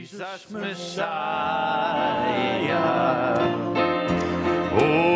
Jesus Messiah. Oh,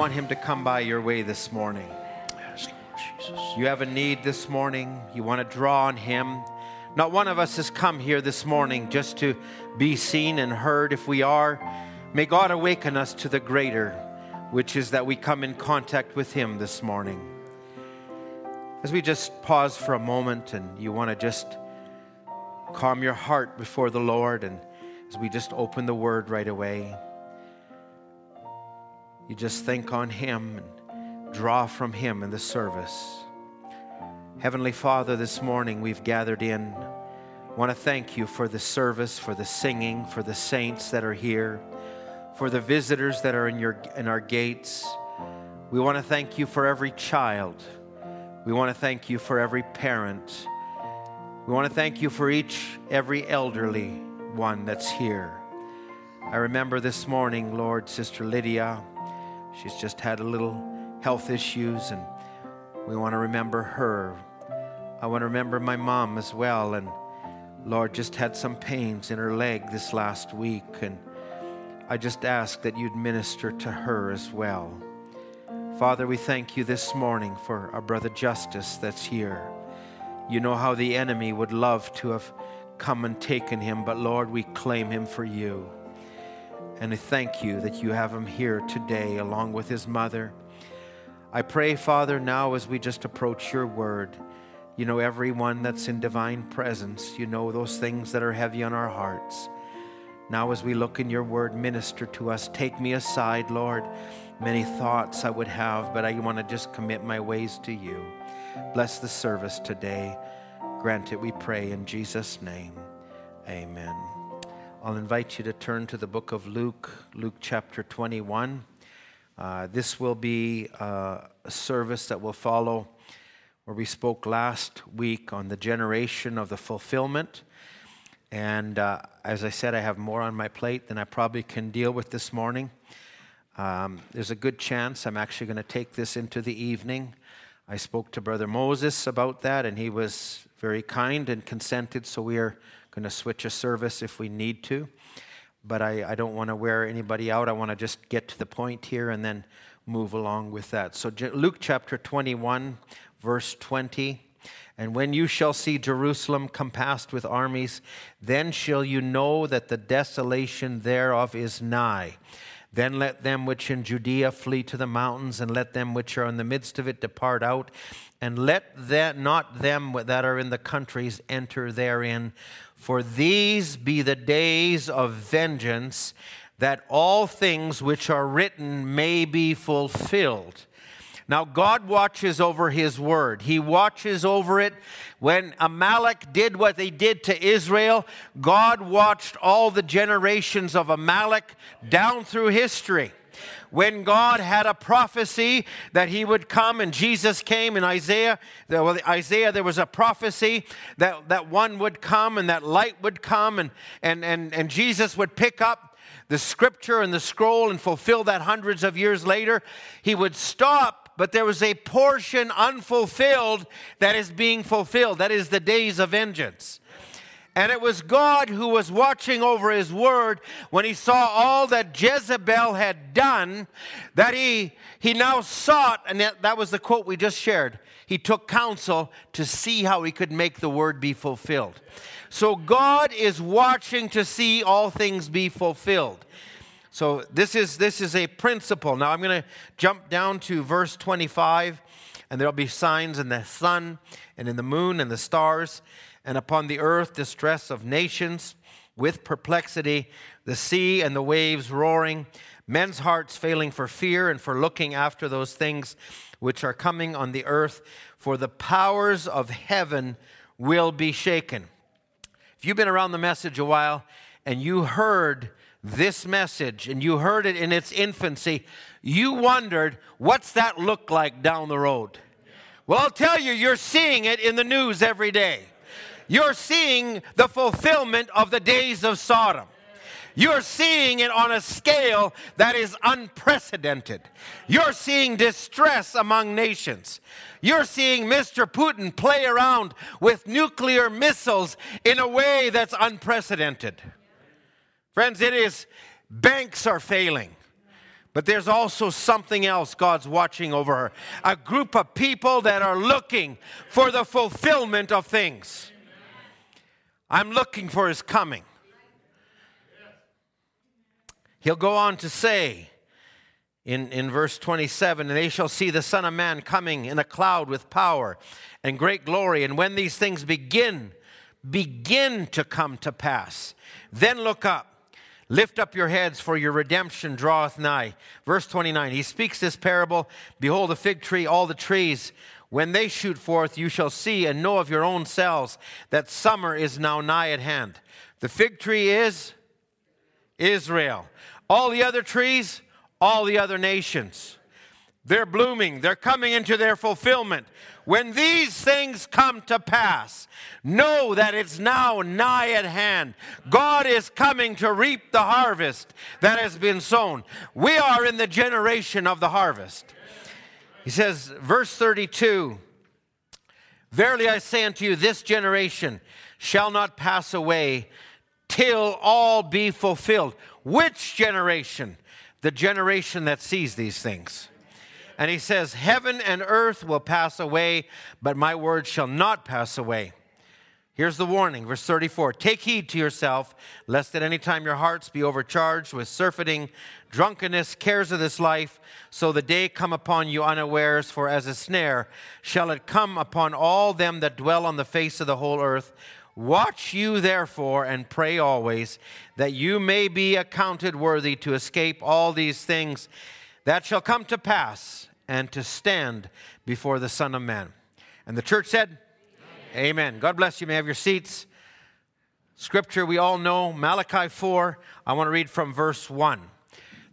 want him to come by your way this morning? Yes, Lord Jesus. You have a need this morning. You want to draw on him. Not one of us has come here this morning just to be seen and heard. If we are, may God awaken us to the greater, which is that we come in contact with him this morning. As we just pause for a moment and you want to just calm your heart before the Lord, and as we just open the word right away, you just think on him and draw from him in the service. Heavenly Father, this morning we've gathered in. I Want to thank you for the service, for the singing, for the saints that are here, for the visitors that are in your in our gates. We want to thank you for every child. We want to thank you for every parent. We want to thank you for each every elderly one that's here. I remember this morning, Lord, Sister Lydia, she's just had a little health issues and we want to remember her. I want to remember my mom as well. And Lord, just had some pains in her leg this last week. And I just ask that you'd minister to her as well. Father, we thank you this morning for our brother Justice that's here. You know how the enemy would love to have come and taken him, but Lord, we claim him for you. And I thank you that you have him here today along with his mother. I pray, Father, now as we just approach your word, you know everyone that's in divine presence. You know those things that are heavy on our hearts. Now, as we look in your word, minister to us. Take me aside, Lord. Many thoughts I would have, but I want to just commit my ways to you. Bless the service today. Grant it, we pray, in Jesus' name. Amen. I'll invite you to turn to the book of Luke, Luke chapter 21. Uh, this will be uh, a service that will follow where we spoke last week on the generation of the fulfillment. And uh, as I said, I have more on my plate than I probably can deal with this morning. Um, there's a good chance I'm actually going to take this into the evening. I spoke to Brother Moses about that, and he was very kind and consented, so we are going to switch a service if we need to. But I, I don't want to wear anybody out. I want to just get to the point here and then move along with that. So, Luke chapter 21, verse 20. And when you shall see Jerusalem compassed with armies, then shall you know that the desolation thereof is nigh. Then let them which in Judea flee to the mountains, and let them which are in the midst of it depart out, and let that not them that are in the countries enter therein. For these be the days of vengeance, that all things which are written may be fulfilled. Now, God watches over His word. He watches over it. When Amalek did what they did to Israel, God watched all the generations of Amalek down through history. When God had a prophecy that He would come, and Jesus came in Isaiah, well, Isaiah, there was a prophecy that, that one would come and that light would come, and, and, and, and Jesus would pick up the scripture and the scroll and fulfill that hundreds of years later, he would stop, but there was a portion unfulfilled that is being fulfilled. That is the days of vengeance. And it was God who was watching over his word when he saw all that Jezebel had done, that he, he now sought, and that, was the quote we just shared. He took counsel to see how he could make the word be fulfilled. So God is watching to see all things be fulfilled. So this is this is a principle. Now I'm going to jump down to verse 25 and there'll be signs in the sun and in the moon and the stars and upon the earth distress of nations with perplexity the sea and the waves roaring men's hearts failing for fear and for looking after those things which are coming on the earth for the powers of heaven will be shaken. If you've been around the message a while and you heard this message and you heard it in its infancy, you wondered, what's that look like down the road? Well, I'll tell you, you're seeing it in the news every day. You're seeing the fulfillment of the days of Sodom. You're seeing it on a scale that is unprecedented. You're seeing distress among nations. You're seeing Mr. Putin play around with nuclear missiles in a way that's unprecedented. Friends, it is, banks are failing. But there's also something else God's watching over her. A group of people that are looking for the fulfillment of things. I'm looking for his coming. He'll go on to say, in, in verse 27 and they shall see the Son of Man coming in a cloud with power and great glory. And when these things begin, begin to come to pass, then look up. Lift up your heads, for your redemption draweth nigh. Verse 29 He speaks this parable Behold, the fig tree, all the trees, when they shoot forth, you shall see and know of your own selves that summer is now nigh at hand. The fig tree is Israel. All the other trees, all the other nations. They're blooming, they're coming into their fulfillment. When these things come to pass, know that it's now nigh at hand. God is coming to reap the harvest that has been sown. We are in the generation of the harvest. He says, verse 32 Verily I say unto you, this generation shall not pass away till all be fulfilled. Which generation? the generation that sees these things. And he says, Heaven and earth will pass away, but my word shall not pass away. Here's the warning, verse 34 Take heed to yourself, lest at any time your hearts be overcharged with surfeiting, drunkenness, cares of this life, so the day come upon you unawares, for as a snare shall it come upon all them that dwell on the face of the whole earth. Watch you therefore and pray always, that you may be accounted worthy to escape all these things that shall come to pass and to stand before the Son of Man. And the church said, Amen. Amen. God bless you. you may have your seats. Scripture we all know, Malachi 4. I want to read from verse 1.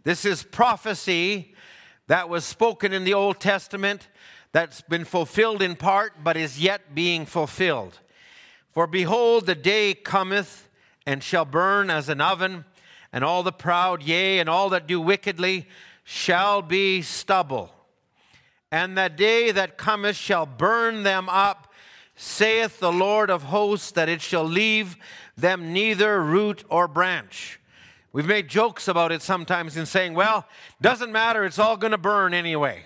This is prophecy that was spoken in the Old Testament that's been fulfilled in part, but is yet being fulfilled. For behold, the day cometh and shall burn as an oven, and all the proud, yea, and all that do wickedly, shall be stubble. And the day that cometh shall burn them up, saith the Lord of hosts, that it shall leave them neither root or branch. We've made jokes about it sometimes in saying, well, doesn't matter, it's all going to burn anyway.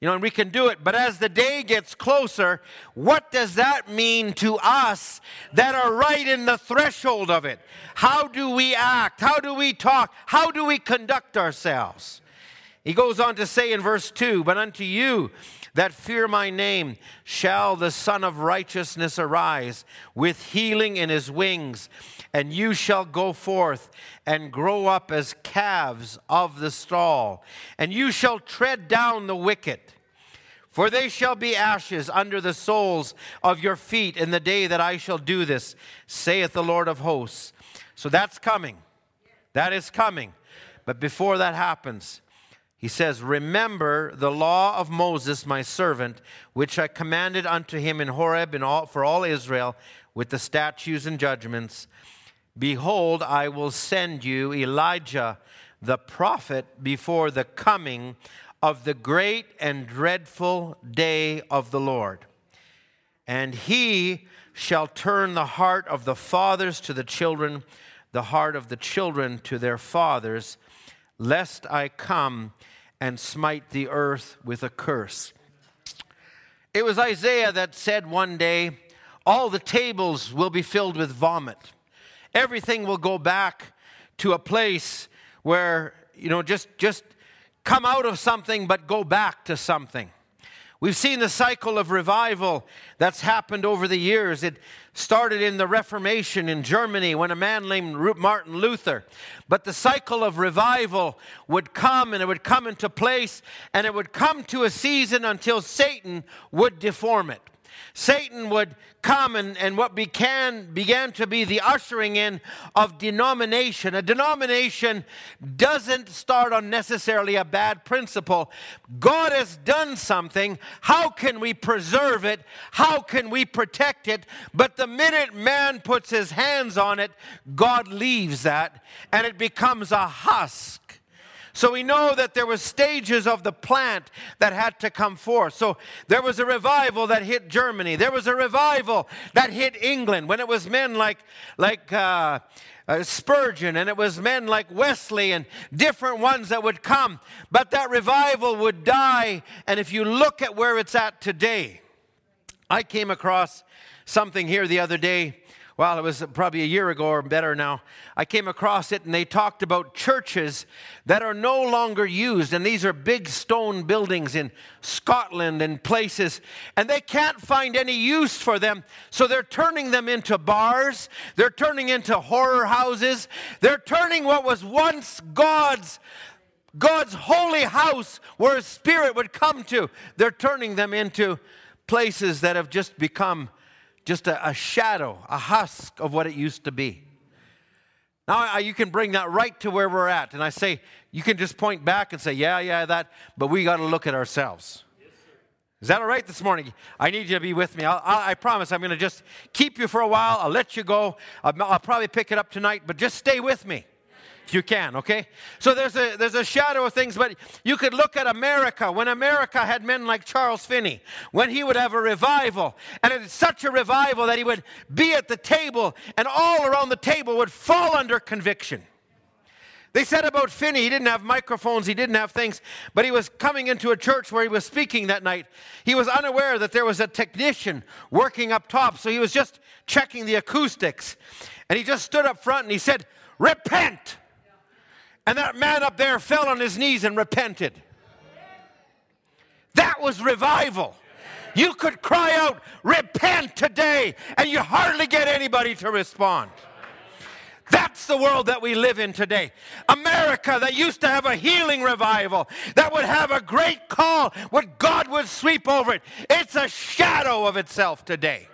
You know, and we can do it. But as the day gets closer, what does that mean to us that are right in the threshold of it? How do we act? How do we talk? How do we conduct ourselves? He goes on to say in verse 2 But unto you that fear my name shall the Sun of Righteousness arise with healing in his wings, and you shall go forth and grow up as calves of the stall, and you shall tread down the wicked. For they shall be ashes under the soles of your feet in the day that I shall do this, saith the Lord of hosts. So that's coming. That is coming. But before that happens, he says, Remember the law of Moses, my servant, which I commanded unto him in Horeb in all, for all Israel, with the statutes and judgments Behold, I will send you Elijah the prophet before the coming of the great and dreadful day of the Lord. And he shall turn the heart of the fathers to the children, the heart of the children to their fathers, lest I come and smite the earth with a curse. It was Isaiah that said one day, All the tables will be filled with vomit. Everything will go back to a place where, you know, just, just come out of something but go back to something. We've seen the cycle of revival that's happened over the years. It started in the Reformation in Germany when a man named Martin Luther. But the cycle of revival would come and it would come into place and it would come to a season until Satan would deform it. Satan would come and, and what began, began to be the ushering in of denomination. A denomination doesn't start on necessarily a bad principle. God has done something. How can we preserve it? How can we protect it? But the minute man puts his hands on it, God leaves that and it becomes a husk so we know that there were stages of the plant that had to come forth. So there was a revival that hit Germany. There was a revival that hit England when it was men like, like uh, uh, Spurgeon and it was men like Wesley and different ones that would come. But that revival would die. And if you look at where it's at today, I came across something here the other day well, it was probably a year ago or better now. I came across it and they talked about churches that are no longer used. And these are big stone buildings in Scotland and places. And they can't find any use for them. So they're turning them into bars, they're turning into horror houses, they're turning what was once God's. God's holy house where his spirit would come to, they're turning them into places that have just become just a, a shadow, a husk of what it used to be. Now, you can bring that right to where we're at. And I say, you can just point back and say, yeah, yeah, that, but we got to look at ourselves. Is that all right this morning? I need you to be with me. I'll, i I promise I'm going to just keep you for a while. I'll let you go. I'll, I'll probably pick it up tonight, but just stay with me you can, okay? So there's a, there's a shadow of things, but you could look at America. When America had men like Charles Finney, when he would have a revival, and it's such a revival that he would be at the table, and all around the table would fall under conviction. They said about Finney, he didn't have microphones, he didn't have things, but he was coming into a church where he was speaking that night. He was unaware that there was a technician working up top, so he was just checking the acoustics. And he just stood up front and he said, Repent! And that man up there fell on his knees and repented. That was revival. You could cry out, repent today, and you hardly get anybody to respond. That's the world that we live in today. America that used to have a healing revival, that would have a great call, what God would sweep over it. It's a shadow of itself today.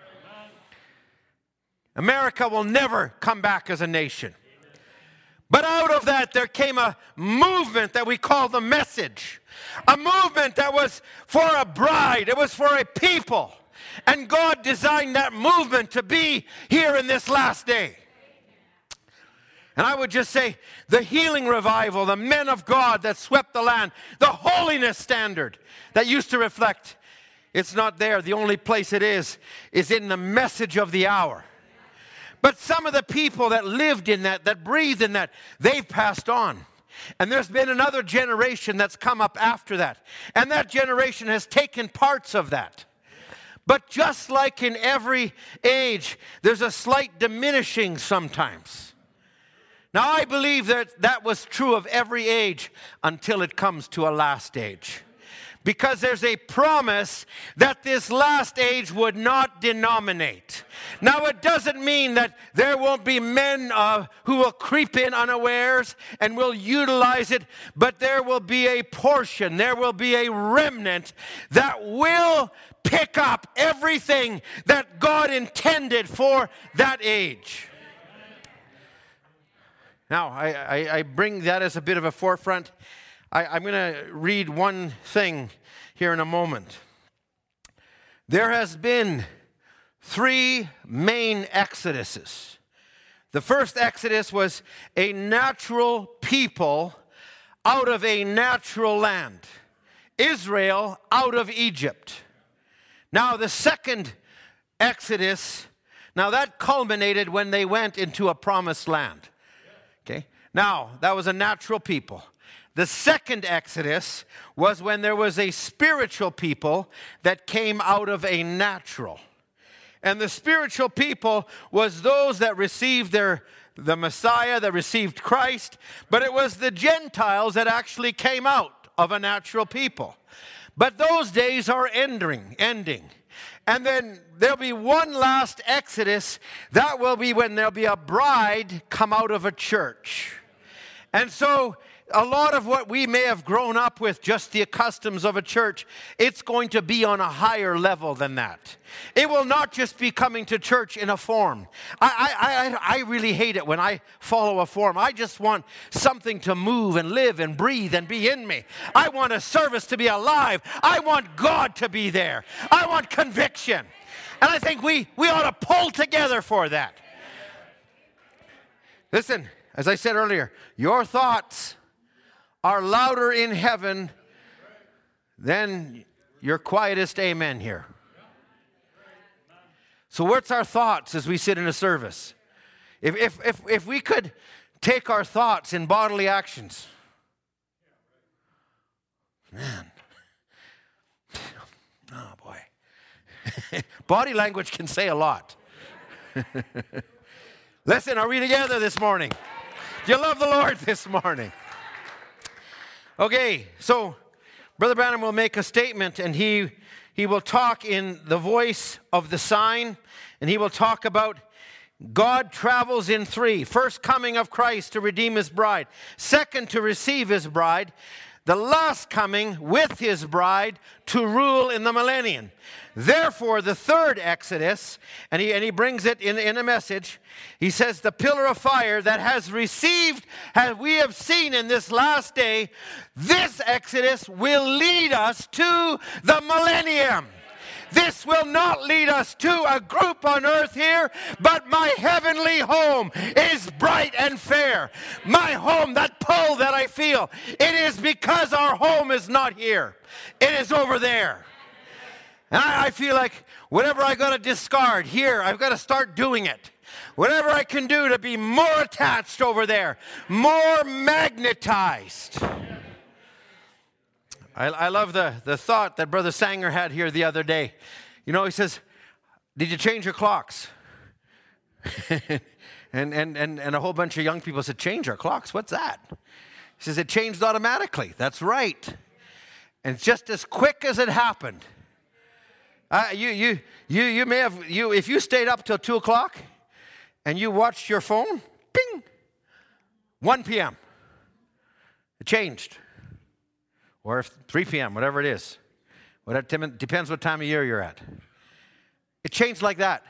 America will never come back as a nation. But out of that, there came a movement that we call the message. A movement that was for a bride, it was for a people. And God designed that movement to be here in this last day. And I would just say the healing revival, the men of God that swept the land, the holiness standard that used to reflect, it's not there. The only place it is is in the message of the hour. But some of the people that lived in that, that breathed in that, they've passed on. And there's been another generation that's come up after that. And that generation has taken parts of that. But just like in every age, there's a slight diminishing sometimes. Now, I believe that that was true of every age until it comes to a last age because there's a promise that this last age would not denominate. Now, it doesn't mean that there won't be men uh, who will creep in unawares and will utilize it, but there will be a portion, there will be a remnant that will pick up everything that God intended for that age. Now, I, I, I bring that as a bit of a forefront I, am going to read one thing here in a moment. There has been three main exoduses. The first Exodus was a natural people out of a natural land. Israel out of Egypt. Now, the second Exodus, now that culminated when they went into a promised land. Okay? Now, that was a natural people. The second Exodus was when there was a spiritual people that came out of a natural. And the spiritual people was those that received their the Messiah that received Christ, but it was the Gentiles that actually came out of a natural people. But those days are ending, ending. And then there'll be one last exodus. That will be when there'll be a bride come out of a church. And so a lot of what we may have grown up with, just the customs of a church, it's going to be on a higher level than that. It will not just be coming to church in a form. I, I, I, I really hate it when I follow a form. I just want something to move and live and breathe and be in me. I want a service to be alive. I want God to be there. I want conviction. And I think we, we ought to pull together for that. Listen, as I said earlier, your thoughts are louder in heaven than your quietest amen here. So, what's our thoughts as we sit in a service? If, if, if, if we could take our thoughts in bodily actions, man, oh boy. Body language can say a lot. Listen, are we together this morning? Do you love the Lord this morning? Okay, so Brother Branham will make a statement and he, he will talk in the voice of the sign and he will talk about God travels in three. First coming of Christ to redeem his bride, second, to receive his bride, the last coming with his bride to rule in the millennium. Therefore, the third Exodus, and he, and he brings it in, in a message, he says, The pillar of fire that has received, as we have seen in this last day, this Exodus will lead us to the millennium. This will not lead us to a group on earth here, but my heavenly home is bright and fair. My home, that pull that I feel, it is because our home is not here, it is over there. And I, I feel like whatever I got to discard here, I've got to start doing it. Whatever I can do to be more attached over there, more magnetized. I, I love the, the thought that Brother Sanger had here the other day. You know, he says, Did you change your clocks? and, and, and, and a whole bunch of young people said, Change our clocks? What's that? He says, It changed automatically. That's right. And just as quick as it happened, uh, you, you, you, you may have, you, if you stayed up till 2 o'clock and you watched your phone, ping, 1 p.m. It changed. Or if 3 p.m., whatever it is. Whatever, depends what time of year you're at. It changed like that.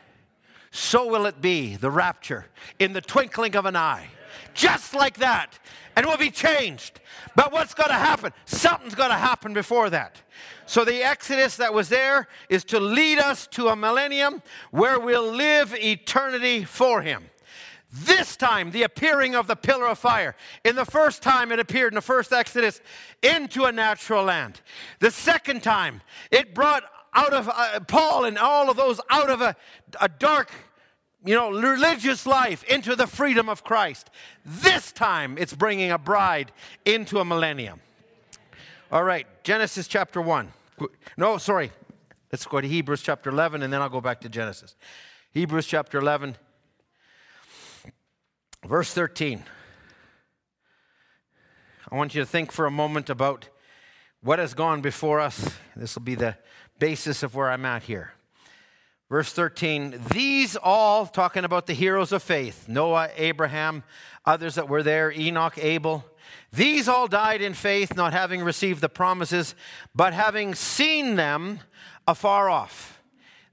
So will it be, the rapture, in the twinkling of an eye. Just like that. And will be changed. But what's going to happen? Something's going to happen before that. So the Exodus that was there is to lead us to a millennium where we'll live eternity for Him. This time, the appearing of the pillar of fire. In the first time, it appeared in the first Exodus into a natural land. The second time, it brought out of uh, Paul and all of those out of a, a dark, you know, religious life into the freedom of Christ. This time, it's bringing a bride into a millennium. All right, Genesis chapter 1. No, sorry. Let's go to Hebrews chapter 11 and then I'll go back to Genesis. Hebrews chapter 11, verse 13. I want you to think for a moment about what has gone before us. This will be the basis of where I'm at here. Verse 13, these all, talking about the heroes of faith Noah, Abraham, others that were there, Enoch, Abel these all died in faith, not having received the promises, but having seen them afar off.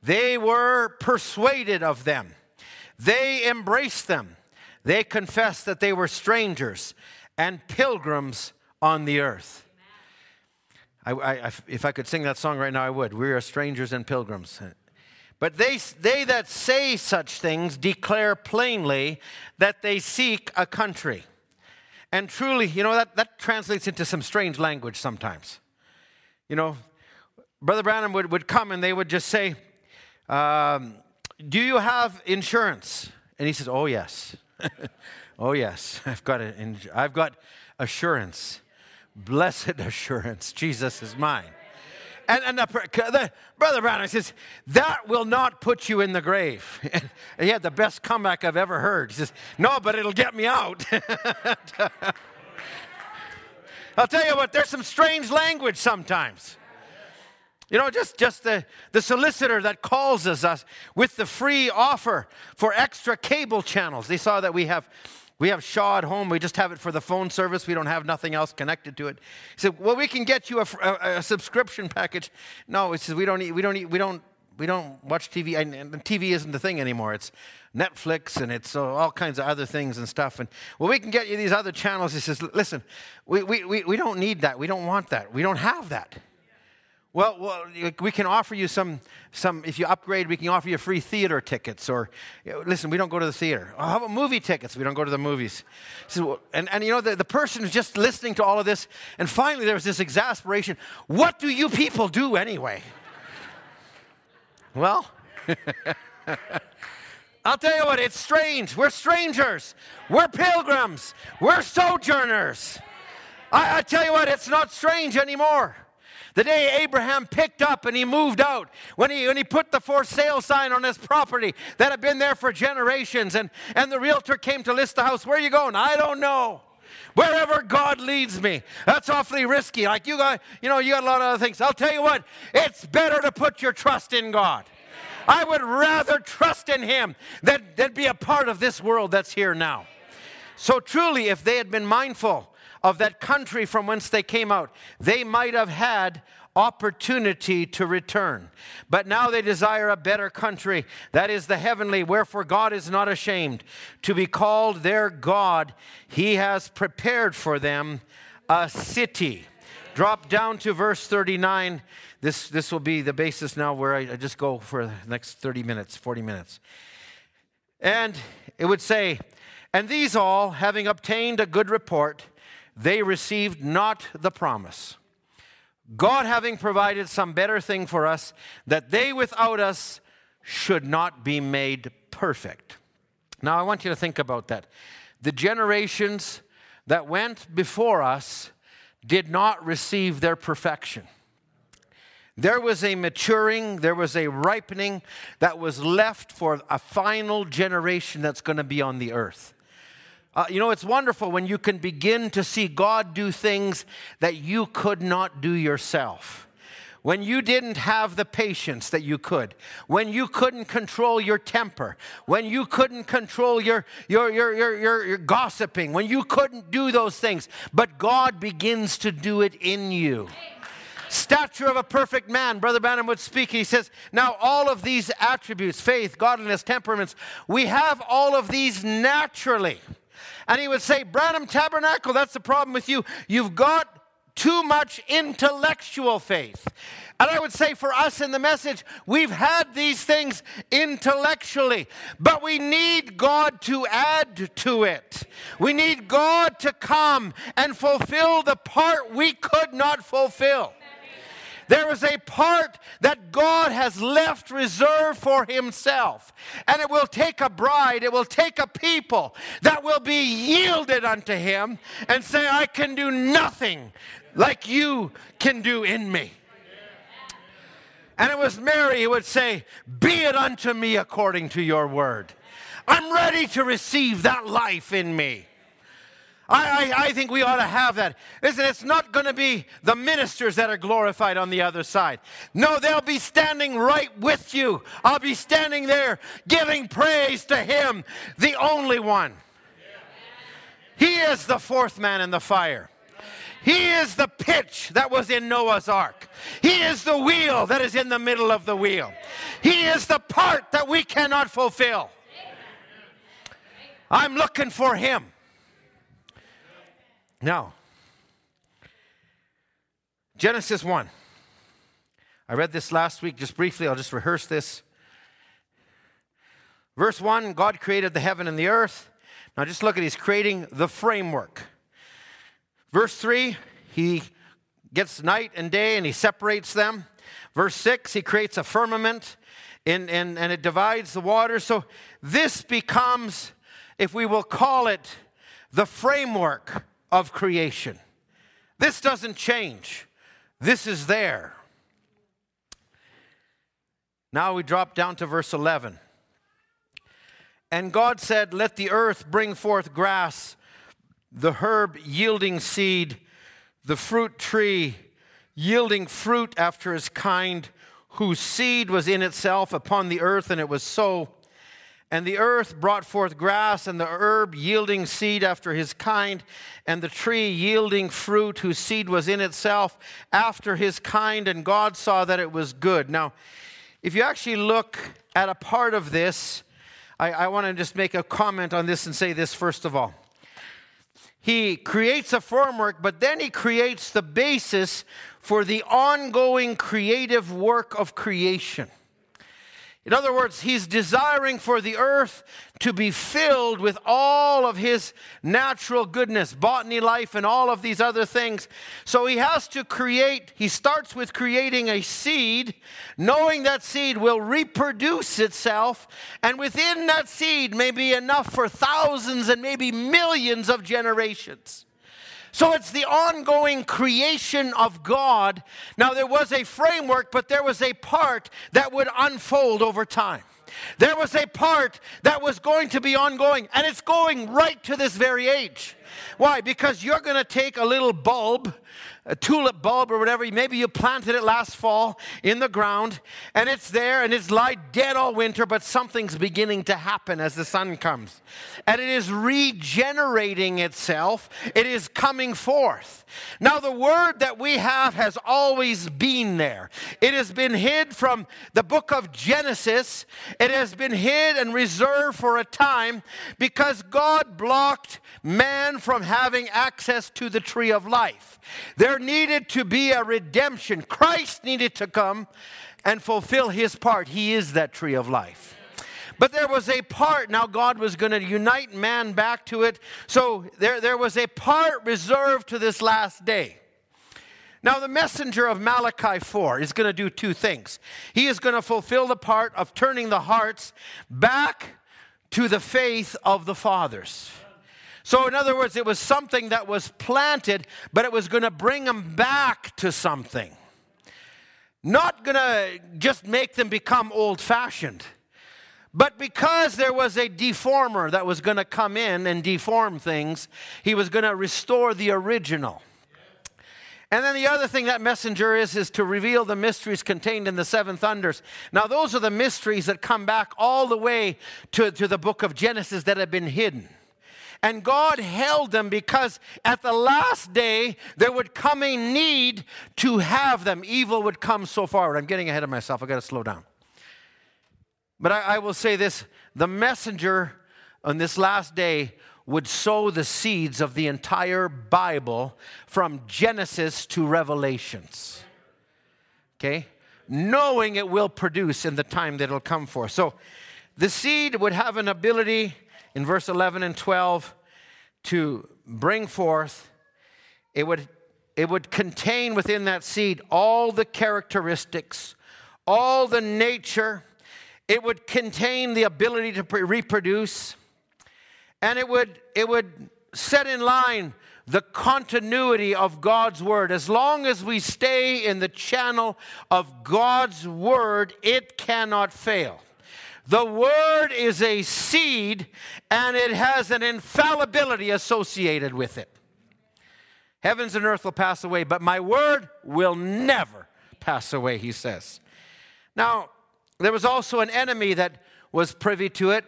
They were persuaded of them. They embraced them. They confessed that they were strangers and pilgrims on the earth. I, I, if I could sing that song right now, I would. We are strangers and pilgrims. But they, they that say such things declare plainly that they seek a country. And truly, you know, that, that translates into some strange language sometimes. You know, Brother Branham would, would come and they would just say, um, Do you have insurance? And he says, Oh, yes. oh, yes. I've got, a, I've got assurance, blessed assurance. Jesus is mine. And, and the, the, Brother Branham says, That will not put you in the grave. And he had the best comeback I've ever heard. He says, No, but it'll get me out. I'll tell you what, there's some strange language sometimes. You know, just, just the, the solicitor that calls us, us with the free offer for extra cable channels. They saw that we have we have Shaw at home. We just have it for the phone service. We don't have nothing else connected to it. He said, "Well, we can get you a, a, a subscription package." No, he says we don't. Need, we don't. Need, we don't. We don't watch TV. And TV isn't the thing anymore. It's Netflix and it's uh, all kinds of other things and stuff. And well, we can get you these other channels. He says, "Listen, we, we, we, we don't need that. We don't want that. We don't have that." Well, well, we can offer you some, some, if you upgrade, we can offer you free theater tickets. Or, listen, we don't go to the theater. Oh, how about movie tickets? We don't go to the movies. So, and, and you know, the, the person is just listening to all of this, and finally there was this exasperation. What do you people do anyway? well, I'll tell you what, it's strange. We're strangers, we're pilgrims, we're sojourners. I, I tell you what, it's not strange anymore. The day Abraham picked up and he moved out, when he, when he put the for sale sign on his property that had been there for generations, and, and the realtor came to list the house, where are you going? I don't know. Wherever God leads me. That's awfully risky. Like you got, you know, you got a lot of other things. I'll tell you what, it's better to put your trust in God. I would rather trust in Him than, than be a part of this world that's here now. So truly, if they had been mindful of that country from whence they came out, they might have had opportunity to return. But now they desire a better country, that is the heavenly. Wherefore God is not ashamed to be called their God. He has prepared for them a city. Drop down to verse 39. This, this will be the basis now where I, I just go for the next 30 minutes, 40 minutes. And it would say, And these all, having obtained a good report, they received not the promise. God having provided some better thing for us, that they without us should not be made perfect. Now, I want you to think about that. The generations that went before us did not receive their perfection. There was a maturing, there was a ripening that was left for a final generation that's going to be on the earth. Uh, you know, it's wonderful when you can begin to see God do things that you could not do yourself. When you didn't have the patience that you could, when you couldn't control your temper, when you couldn't control your, your, your, your, your, your gossiping, when you couldn't do those things, but God begins to do it in you stature of a perfect man. Brother Branham would speak. He says, Now, all of these attributes faith, godliness, temperaments we have all of these naturally. And he would say, Branham Tabernacle, that's the problem with you. You've got too much intellectual faith. And I would say for us in the message, we've had these things intellectually, but we need God to add to it. We need God to come and fulfill the part we could not fulfill. There is a part that God has left reserved for Himself. And it will take a bride, it will take a people that will be yielded unto Him and say, I can do nothing like you can do in me. And it was Mary who would say, Be it unto me according to your word. I'm ready to receive that life in me. I, I, I, think we ought to have that. Listen, it's not going to be the ministers that are glorified on the other side. No, they'll be standing right with you. I'll be standing there giving praise to Him, the only one. He is the fourth man in the fire. He is the pitch that was in Noah's ark. He is the wheel that is in the middle of the wheel. He is the part that we cannot fulfill. I'm looking for Him. Now, Genesis 1. I read this last week just briefly. I'll just rehearse this. Verse 1 God created the heaven and the earth. Now just look at He's creating the framework. Verse 3 He gets night and day and He separates them. Verse 6 He creates a firmament and, and, and it divides the waters. So this becomes, if we will call it, the framework of creation. This doesn't change, this is there. Now we drop down to verse 11. And God said, Let the earth bring forth grass, the herb yielding seed, the fruit tree yielding fruit after his kind, whose seed was in itself upon the earth, and it was so. And the earth brought forth grass, and the herb yielding seed after his kind, and the tree yielding fruit, whose seed was in itself after his kind. And God saw that it was good. Now, if you actually look at a part of this, I, I want to just make a comment on this and say this first of all. He creates a framework, but then he creates the basis for the ongoing creative work of creation. In other words, he's desiring for the earth to be filled with all of his natural goodness, botany life, and all of these other things. So he has to create, he starts with creating a seed, knowing that seed will reproduce itself, and within that seed may be enough for thousands and maybe millions of generations. So it's the ongoing creation of God. Now, there was a framework, but there was a part that would unfold over time. There was a part that was going to be ongoing, and it's going right to this very age. Why? Because you're going to take a little bulb a tulip bulb or whatever. Maybe you planted it last fall in the ground and it's there and it's lie dead all winter, but something's beginning to happen as the sun comes. And it is regenerating itself, it is coming forth. Now, the word that we have has always been there. It has been hid from the book of Genesis, it has been hid and reserved for a time because God blocked man from having access to the tree of life. There needed to be a redemption. Christ needed to come and fulfill his part. He is that tree of life. But there was a part, now God was going to unite man back to it. So there, there was a part reserved to this last day. Now, the messenger of Malachi 4 is going to do two things. He is going to fulfill the part of turning the hearts back to the faith of the fathers. So, in other words, it was something that was planted, but it was going to bring them back to something. Not going to just make them become old fashioned. But because there was a deformer that was going to come in and deform things, he was going to restore the original. And then the other thing that messenger is, is to reveal the mysteries contained in the seven thunders. Now, those are the mysteries that come back all the way to, to the book of Genesis that have been hidden. And God held them because at the last day there would come a need to have them. Evil would come so far. I'm getting ahead of myself. I've got to slow down. But I, I will say this the messenger on this last day would sow the seeds of the entire Bible from Genesis to Revelations. Okay? Knowing it will produce in the time that it'll come for. So the seed would have an ability in verse 11 and 12 to bring forth, it would, it would contain within that seed all the characteristics, all the nature. It would contain the ability to reproduce, and it would, it would set in line the continuity of God's Word. As long as we stay in the channel of God's Word, it cannot fail. The Word is a seed and it has an infallibility associated with it. Heavens and earth will pass away, but my Word will never pass away, he says. Now, there was also an enemy that was privy to it,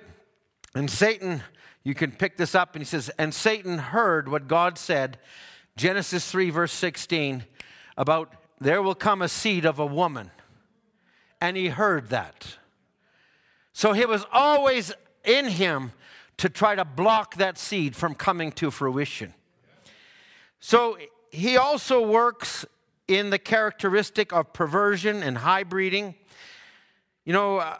and Satan, you can pick this up, and he says, And Satan heard what God said, Genesis 3, verse 16, about there will come a seed of a woman. And he heard that. So it was always in him to try to block that seed from coming to fruition. So he also works in the characteristic of perversion and high breeding. You know, uh,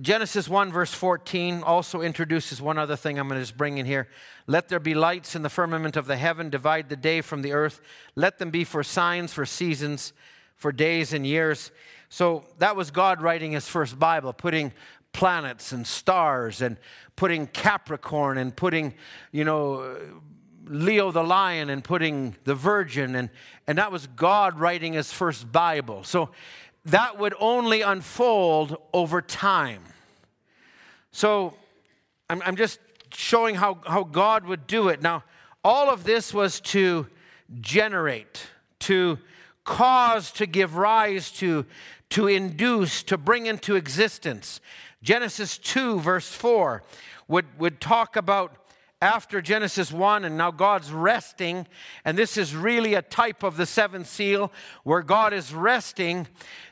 Genesis 1, verse 14, also introduces one other thing I'm going to just bring in here. Let there be lights in the firmament of the heaven, divide the day from the earth. Let them be for signs, for seasons, for days and years. So that was God writing his first Bible, putting planets and stars and putting Capricorn and putting, you know, Leo the lion and putting the virgin. And, and that was God writing his first Bible. So that would only unfold over time. So I'm, I'm just showing how, how God would do it. Now, all of this was to generate, to cause, to give rise to, to induce, to bring into existence. Genesis 2, verse 4, would, would talk about after Genesis 1, and now God's resting, and this is really a type of the seventh seal where God is resting.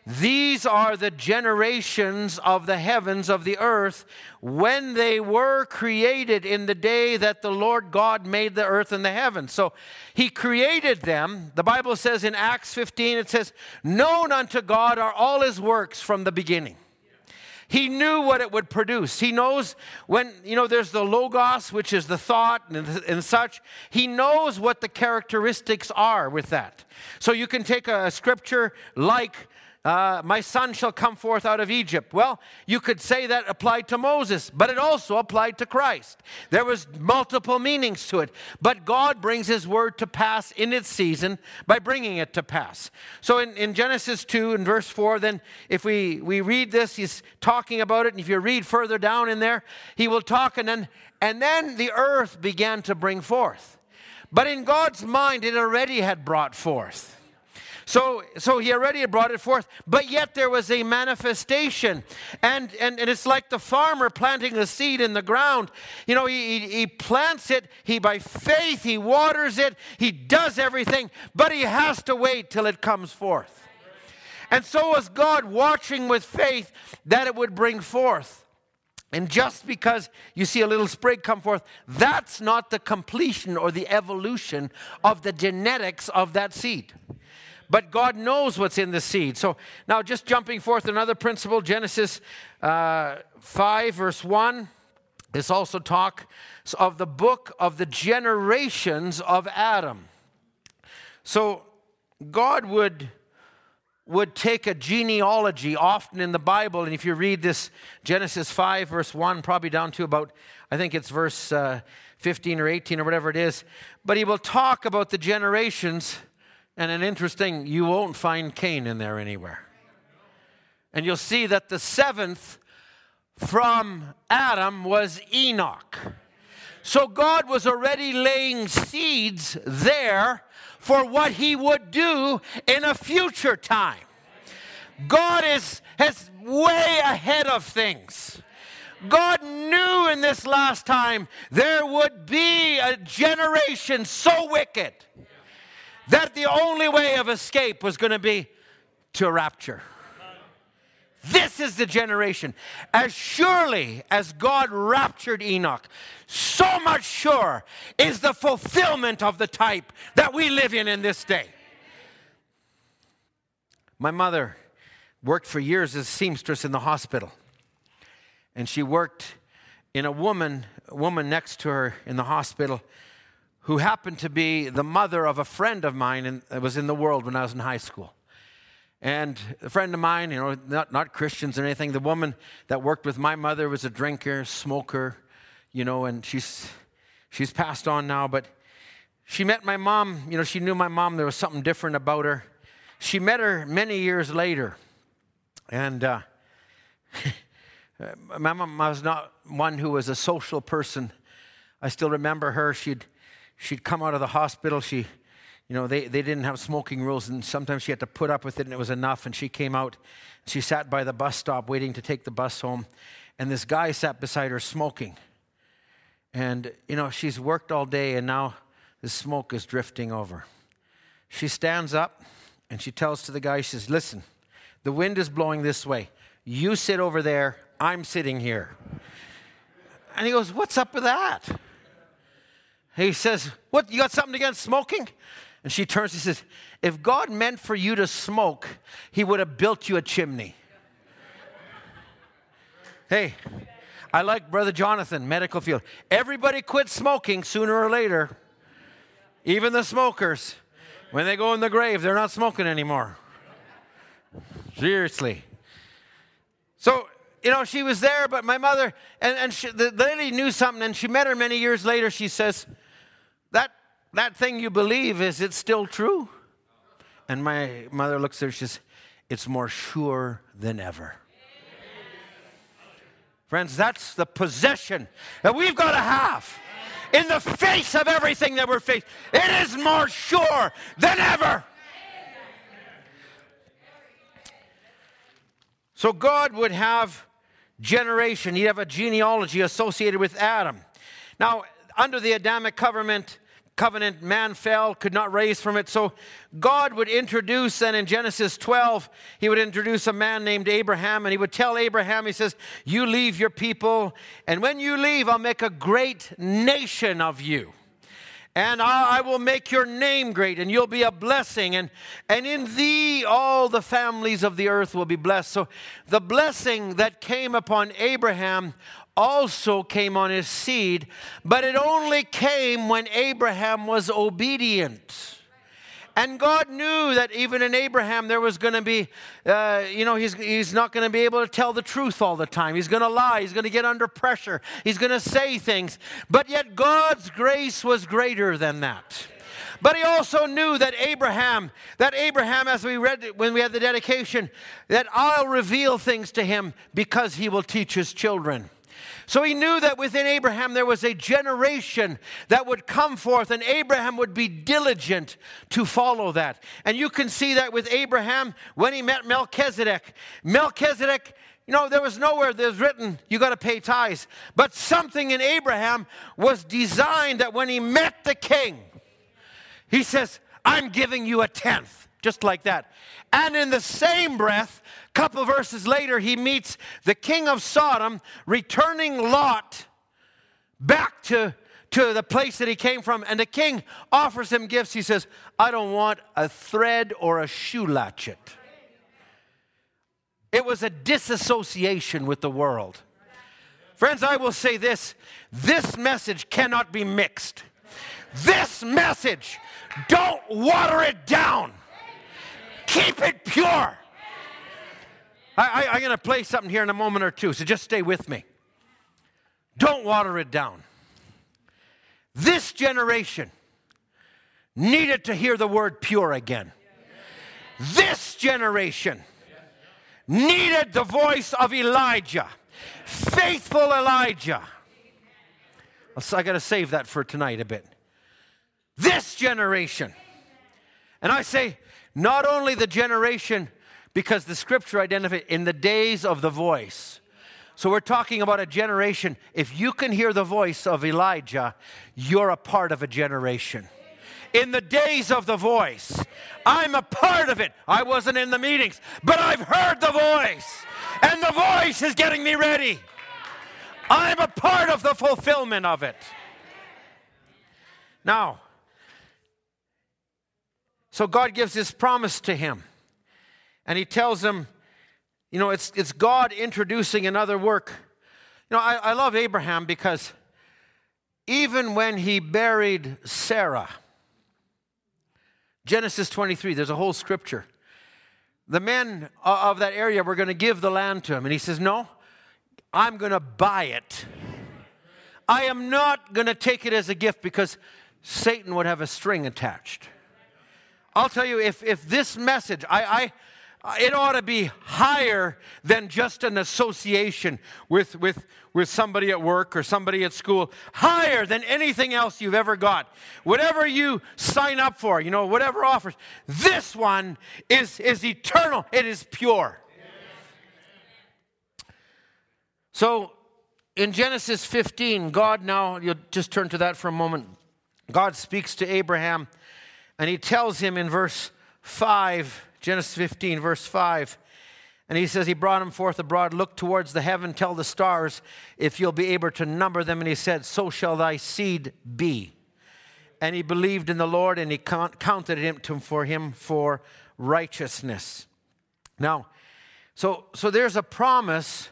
These are the generations of the heavens of the earth when they were created in the day that the Lord God made the earth and the heavens. So he created them. The Bible says in Acts 15, it says, Known unto God are all his works from the beginning. He knew what it would produce. He knows when, you know, there's the logos, which is the thought and, and such. He knows what the characteristics are with that. So you can take a scripture like uh, my son shall come forth out of Egypt. Well, you could say that applied to Moses, but it also applied to Christ. There was multiple meanings to it, but God brings his word to pass in its season by bringing it to pass. So in, in Genesis 2 and verse 4, then if we, we read this, he's talking about it, and if you read further down in there, he will talk, and then, and then the earth began to bring forth. But in God's mind, it already had brought forth. So, so he already had brought it forth, but yet there was a manifestation. And, and, and it's like the farmer planting a seed in the ground. You know, he, he plants it, he by faith, he waters it, he does everything, but he has to wait till it comes forth. And so was God watching with faith that it would bring forth. And just because you see a little sprig come forth, that's not the completion or the evolution of the genetics of that seed but God knows what's in the seed. So now, just jumping forth another principle Genesis uh, 5, verse 1. This also talk of the book of the generations of Adam. So God would would take a genealogy often in the Bible, and if you read this Genesis 5, verse 1, probably down to about, I think it's verse uh, 15 or 18 or whatever it is, but he will talk about the generations and an interesting, you won't find Cain in there anywhere. And you'll see that the seventh from Adam was Enoch. So God was already laying seeds there for what he would do in a future time. God is has way ahead of things. God knew in this last time there would be a generation so wicked that the only way of escape was going to be to rapture. This is the generation. As surely as God raptured Enoch, so much sure is the fulfillment of the type that we live in in this day. My mother worked for years as a seamstress in the hospital, and she worked in a woman, a woman next to her in the hospital who happened to be the mother of a friend of mine and was in the world when I was in high school. And a friend of mine, you know, not, not Christians or anything, the woman that worked with my mother was a drinker, smoker, you know, and she's, she's passed on now, but she met my mom, you know, she knew my mom, there was something different about her. She met her many years later, and uh, my mom was not one who was a social person. I still remember her. She'd she'd come out of the hospital. She, you know, they, they didn't have smoking rules, and sometimes she had to put up with it, and it was enough. And she came out. She sat by the bus stop waiting to take the bus home, and this guy sat beside her smoking. And, you know, she's worked all day, and now the smoke is drifting over. She stands up and she tells to the guy, she says, Listen, the wind is blowing this way. You sit over there, I'm sitting here. And he goes, What's up with that? He says, What, you got something against smoking? And she turns and says, If God meant for you to smoke, He would have built you a chimney. Hey, I like Brother Jonathan, medical field. Everybody quits smoking sooner or later. Even the smokers. When they go in the grave, they're not smoking anymore. Seriously. So, you know, she was there, but my mother, and, and she, the, lady knew something, and she met her many years later. She says, that, that thing you believe, is it still true? And my mother looks at her, she says, It's more sure than ever. Friends, that's the possession that we've got to have in the face of everything that we're facing. It is more sure than ever. So God would have generation, he'd have a genealogy associated with Adam. Now, under the Adamic covenant, covenant, man fell, could not raise from it. So God would introduce, and in Genesis 12, he would introduce a man named Abraham, and he would tell Abraham, he says, You leave your people, and when you leave, I'll make a great nation of you. And I, will make your name great, and you'll be a blessing. And, and in thee, all the families of the earth will be blessed. So, the blessing that came upon Abraham also came on his seed, but it only came when Abraham was obedient. And God knew that even in Abraham there was going to be, uh, you know, he's, he's not going to be able to tell the truth all the time. He's going to lie. He's going to get under pressure. He's going to say things. But yet God's grace was greater than that. But he also knew that Abraham, that Abraham, as we read when we had the dedication, that I'll reveal things to him because he will teach his children. So he knew that within Abraham there was a generation that would come forth, and Abraham would be diligent to follow that. And you can see that with Abraham when he met Melchizedek. Melchizedek, you know, there was nowhere there's written you got to pay tithes, but something in Abraham was designed that when he met the king, he says, I'm giving you a tenth, just like that. And in the same breath, a couple verses later, he meets the king of Sodom, returning Lot back to, to the place that he came from. And the king offers him gifts. He says, I don't want a thread or a shoe latchet. It was a disassociation with the world. Friends, I will say this this message cannot be mixed. This message, don't water it down. Keep it pure. I, I'm going to play something here in a moment or two, so just stay with me. Don't water it down. This generation needed to hear the word pure again. This generation needed the voice of Elijah, faithful Elijah. I got to save that for tonight a bit. This generation. And I say, not only the generation because the scripture identifies in the days of the voice. So we're talking about a generation. If you can hear the voice of Elijah, you're a part of a generation. In the days of the voice, I'm a part of it. I wasn't in the meetings, but I've heard the voice, and the voice is getting me ready. I'm a part of the fulfillment of it. Now, so God gives this promise to him and he tells him, you know, it's, it's God introducing another work. You know, I, I love Abraham because even when he buried Sarah, Genesis 23, there's a whole scripture. The men of that area were going to give the land to him. And he says, No, I'm going to buy it. I am not going to take it as a gift because Satan would have a string attached. I'll tell you, if, if this message, I, I, it ought to be higher than just an association with, with, with somebody at work or somebody at school, higher than anything else you've ever got. Whatever you sign up for, you know, whatever offers, this one is, is eternal, it is pure. So in Genesis 15, God now, you'll just turn to that for a moment. God speaks to Abraham and he tells him in verse 5 Genesis 15, verse 5. And he says, He brought him forth abroad, look towards the heaven, tell the stars if you'll be able to number them. And he said, So shall thy seed be. And he believed in the Lord, and he counted him to, for him for righteousness. Now, so, so there's a promise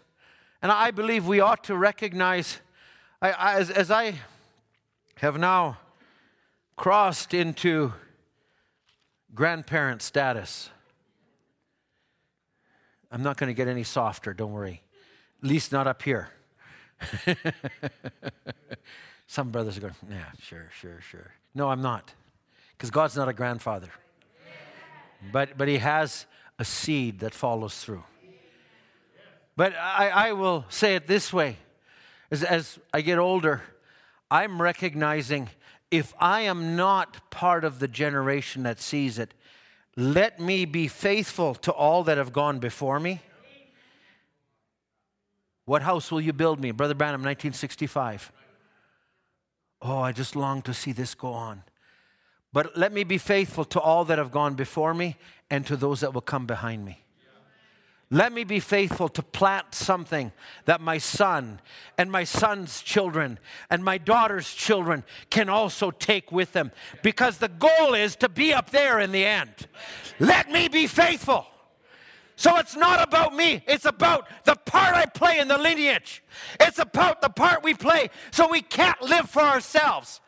And I believe we ought to recognize, I, I, as, as I have now crossed into grandparent status, I'm not going to get any softer, don't worry. At least not up here. Some brothers are going, yeah, sure, sure, sure. No, I'm not. Because God's not a grandfather. But, but He has a seed that follows through. But I, I will say it this way as, as I get older, I'm recognizing if I am not part of the generation that sees it, let me be faithful to all that have gone before me. What house will you build me? Brother Branham, 1965. Oh, I just long to see this go on. But let me be faithful to all that have gone before me and to those that will come behind me. Let me be faithful to plant something that my son and my son's children and my daughter's children can also take with them because the goal is to be up there in the end. Let me be faithful. So it's not about me, it's about the part I play in the lineage. It's about the part we play so we can't live for ourselves.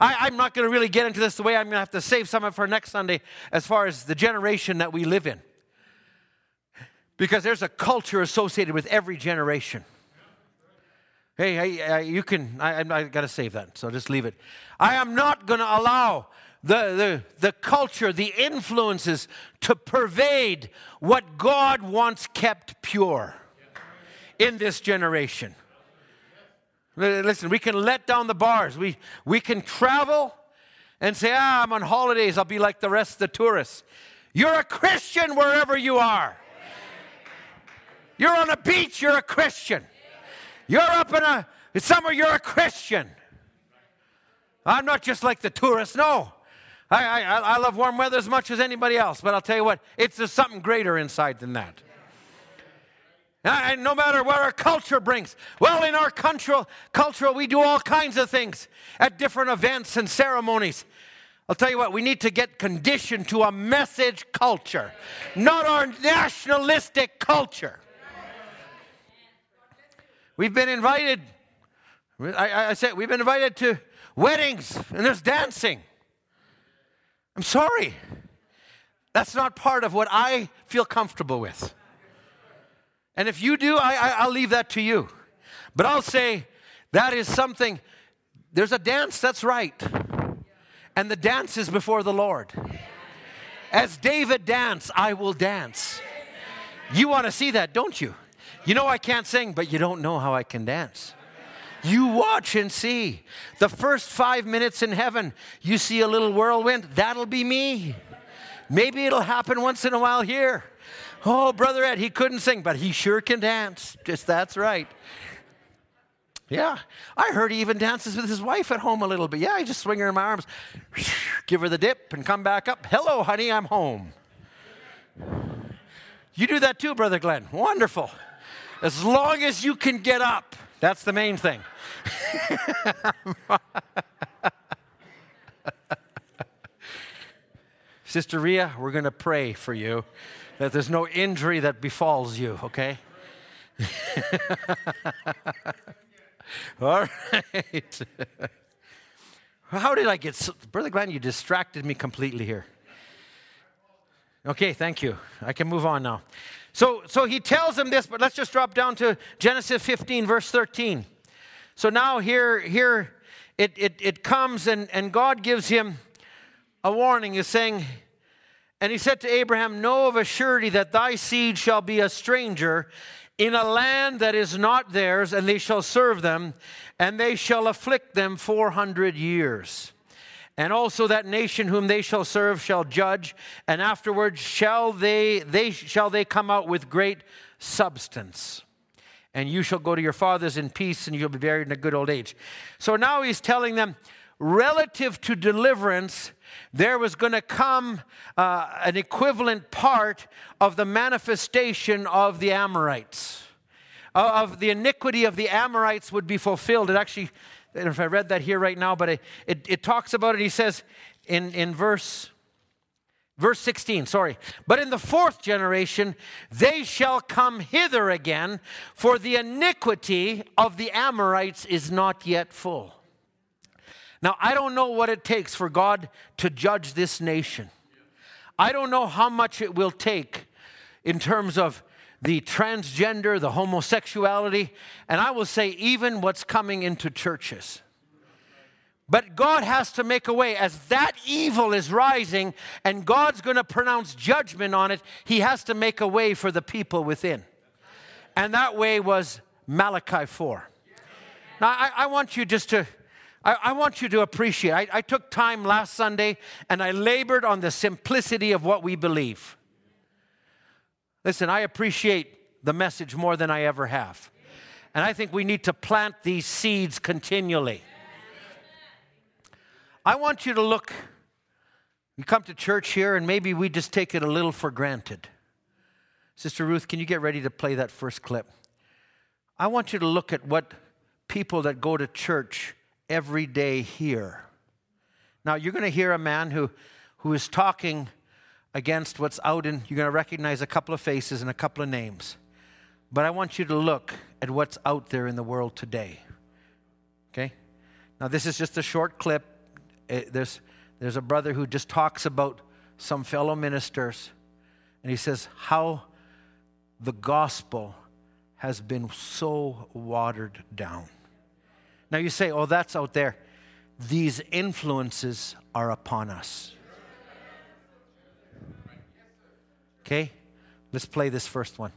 I, am not going to really get into this the way I'm going to have to save some of for next Sunday as far as the generation that we live in. Because there's a culture associated with every generation. Hey, hey, you can, I, I got to save that, so just leave it. I am not going to allow the, the, the culture, the influences to pervade what God wants kept pure in this generation. Listen, we can let down the bars. We, we can travel and say, ah, I'm on holidays. I'll be like the rest of the tourists. You're a Christian wherever you are. You're on a beach, you're a Christian. You're up in a somewhere, you're a Christian. I'm not just like the tourists, no. I, I, I love warm weather as much as anybody else, but I'll tell you what, it's just something greater inside than that. And no matter what our culture brings. Well, in our cultural, cultural, we do all kinds of things at different events and ceremonies. I'll tell you what, we need to get conditioned to a message culture, not our nationalistic culture. We've been invited, I, I said, we've been invited to weddings and there's dancing. I'm sorry. That's not part of what I feel comfortable with. And if you do, I, I, will leave that to you. But I'll say that is something, there's a dance, that's right. And the dance is before the Lord. As David danced, I will dance. You want to see that, don't you? You know I can't sing, but you don't know how I can dance. You watch and see. The first five minutes in heaven, you see a little whirlwind, that'll be me. Maybe it'll happen once in a while here. Oh, Brother Ed, he couldn't sing, but he sure can dance. Just that's right. Yeah, I heard he even dances with his wife at home a little bit. Yeah, I just swing her in my arms, give her the dip, and come back up. Hello, honey, I'm home. You do that too, Brother Glenn. Wonderful. As long as you can get up, that's the main thing. Sister Ria, we're going to pray for you that there's no injury that befalls you, okay? All right. How did I get so, Brother Glenn, you distracted me completely here. Okay, thank you. I can move on now. So, so he tells him this, but let's just drop down to Genesis 15, verse 13. So now here, here it, it, it comes and, and God gives him a warning. He's saying, and he said to Abraham, Know of a surety that thy seed shall be a stranger in a land that is not theirs, and they shall serve them, and they shall afflict them 400 years. And also that nation whom they shall serve shall judge, and afterwards shall they, they, shall they come out with great substance. And you shall go to your fathers in peace, and you'll be buried in a good old age. So now he's telling them, relative to deliverance, there was going to come uh, an equivalent part of the manifestation of the Amorites. Of the iniquity of the Amorites would be fulfilled. It actually don't if I read that here right now, but it, it, it talks about it. He says in, in verse Verse 16, sorry. But in the fourth generation, they shall come hither again, for the iniquity of the Amorites is not yet full. Now, I don't know what it takes for God to judge this nation. I don't know how much it will take in terms of the transgender, the homosexuality, and I will say, even what's coming into churches. But God has to make a way. As that evil is rising and God's going to pronounce judgment on it, He has to make a way for the people within. And that way was Malachi 4. Now, I, I want you just to. I, want you to appreciate. I, I took time last Sunday and I labored on the simplicity of what we believe. Listen, I appreciate the message more than I ever have. And I think we need to plant these seeds continually. I want you to look. You come to church here, and maybe we just take it a little for granted. Sister Ruth, can you get ready to play that first clip? I want you to look at what people that go to church every day hear. Now, you're going to hear a man who, who is talking against what's out in, you're going to recognize a couple of faces and a couple of names. But I want you to look at what's out there in the world today. Okay? Now, this is just a short clip. Eh, there's, there's a brother who just talks about some fellow ministers, and he says how the gospel has been so watered down. Now, you say, oh, that's out there. These influences are upon us. Okay? Let's play this first one.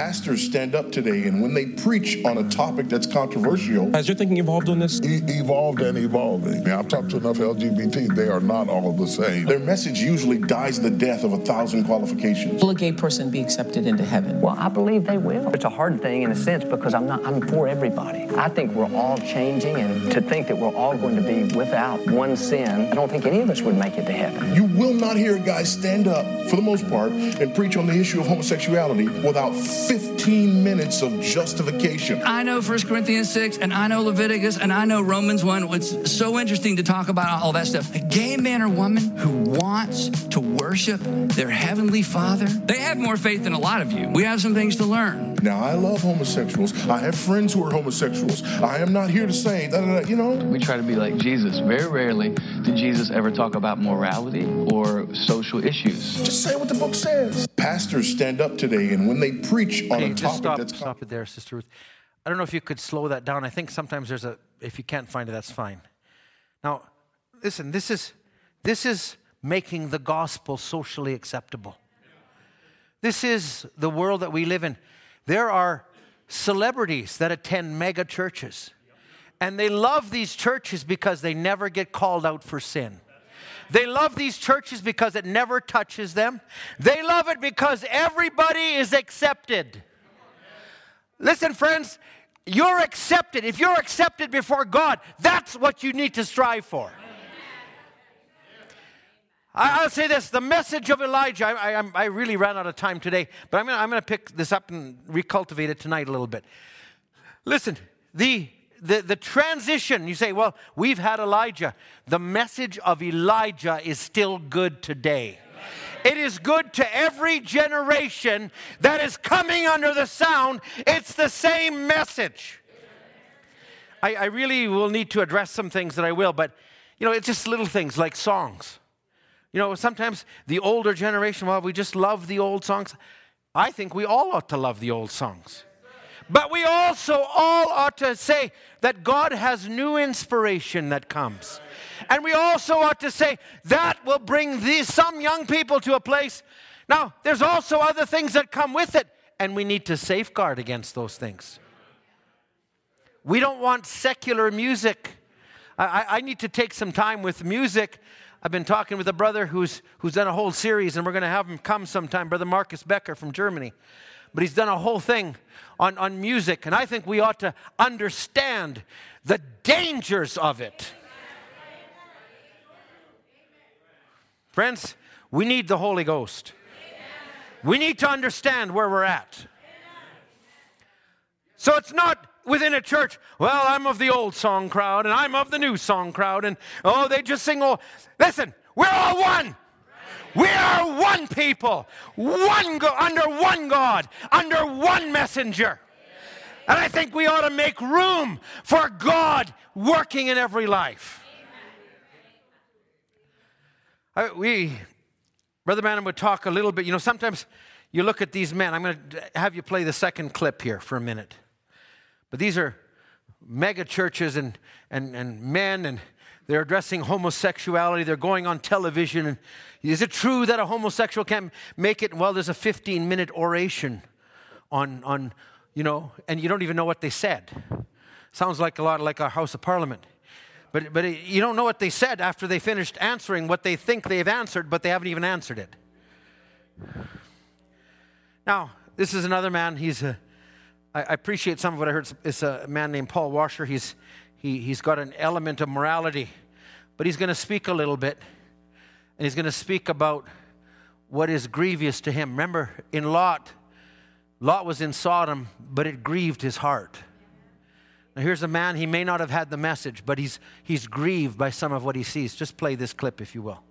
Pastors stand up today, and when they preach on a topic that's controversial, Has your thinking evolved on this? e- evolved and evolving. Now, I've talked to enough LGBT, they are not all the same. Their message usually dies the death of a thousand qualifications. Will a gay person be accepted into heaven? Well, I believe they will. It's a hard thing in a sense because I'm not I'm for everybody. I think we're all changing and to think that we're all going to be without one sin, I don't think any of us would make it to heaven. You will not hear a guy stand up, for the most part, and preach on the issue of homosexuality without 15 minutes of justification. I know 1 Corinthians 6 and I know Leviticus and I know Romans 1. It's so interesting to talk about all that stuff. A gay man or woman who wants to worship their heavenly father, they have more faith than a lot of you. We have some things to learn. Now, I love homosexuals. I have friends who are homosexuals. I am not here to say, da, da, da, you know, We try to be like Jesus. Very rarely did Jesus ever talk about morality or social issues. just say what the book says. Pastors stand up today, and when they preach on Okay, a just topic stop, that's stop it there, Sister Ruth. I don't know if you could slow that down. I think sometimes there's a, if you can't find it, that's fine. Now, listen, this is, this is making the gospel socially acceptable. This is the world that we live in. There are celebrities that attend mega churches, and they love these churches because they never get called out for sin. They love these churches because it never touches them. They love it because everybody is accepted. Listen, friends, you're accepted. If you're accepted before God, that's what you need to strive for. I, will say this the message of Elijah, I, I, I really ran out of time today, but I'm going to pick this up and recultivate it tonight a little bit. Listen, the, the, the transition, you say, well, we've had Elijah. The message of Elijah is still good today. It is good to every generation that is coming under the sound. It's the same message. I, I really will need to address some things that I will, but you know, it's just little things like songs. You know, sometimes the older generation, well, we just love the old songs. I think we all ought to love the old songs. But we also all ought to say that God has new inspiration that comes. And we also ought to say that will bring these, some young people to a place. Now, there's also other things that come with it, and we need to safeguard against those things. We don't want secular music. I, I need to take some time with music. I've been talking with a brother who's, who's done a whole series, and we're going to have him come sometime, Brother Marcus Becker from Germany. But he's done a whole thing on, on music, and I think we ought to understand the dangers of it. Friends, we need the Holy Ghost. We need to understand where we're at. So it's not within a church, well, I'm of the old song crowd and I'm of the new song crowd, and oh, they just sing, oh, listen, We're all one. We are one people, one go- under one God, under one messenger. And I think we ought to make room for God working in every life. I, we, Brother Branham would talk a little bit. You know, sometimes you look at these men. I'm going to have you play the second clip here for a minute. But these are mega churches and, and, and men, and they're addressing homosexuality. They're going on television. Is it true that a homosexual can't make it? Well, there's a 15 minute oration on, on, you know, and you don't even know what they said. Sounds like a lot like our House of Parliament. But, but you don't know what they said after they finished answering what they think they've answered, but they haven't even answered it. Now, this is another man. He's a, I, I appreciate some of what I heard. It's a man named Paul Washer. He's, he, he's got an element of morality, but he's going to speak a little bit, and he's going to speak about what is grievous to him. Remember, in Lot, Lot was in Sodom, but it grieved his heart. Now, here's a man, he may not have had the message, but he's, he's grieved by some of what he sees. Just play this clip, if you will.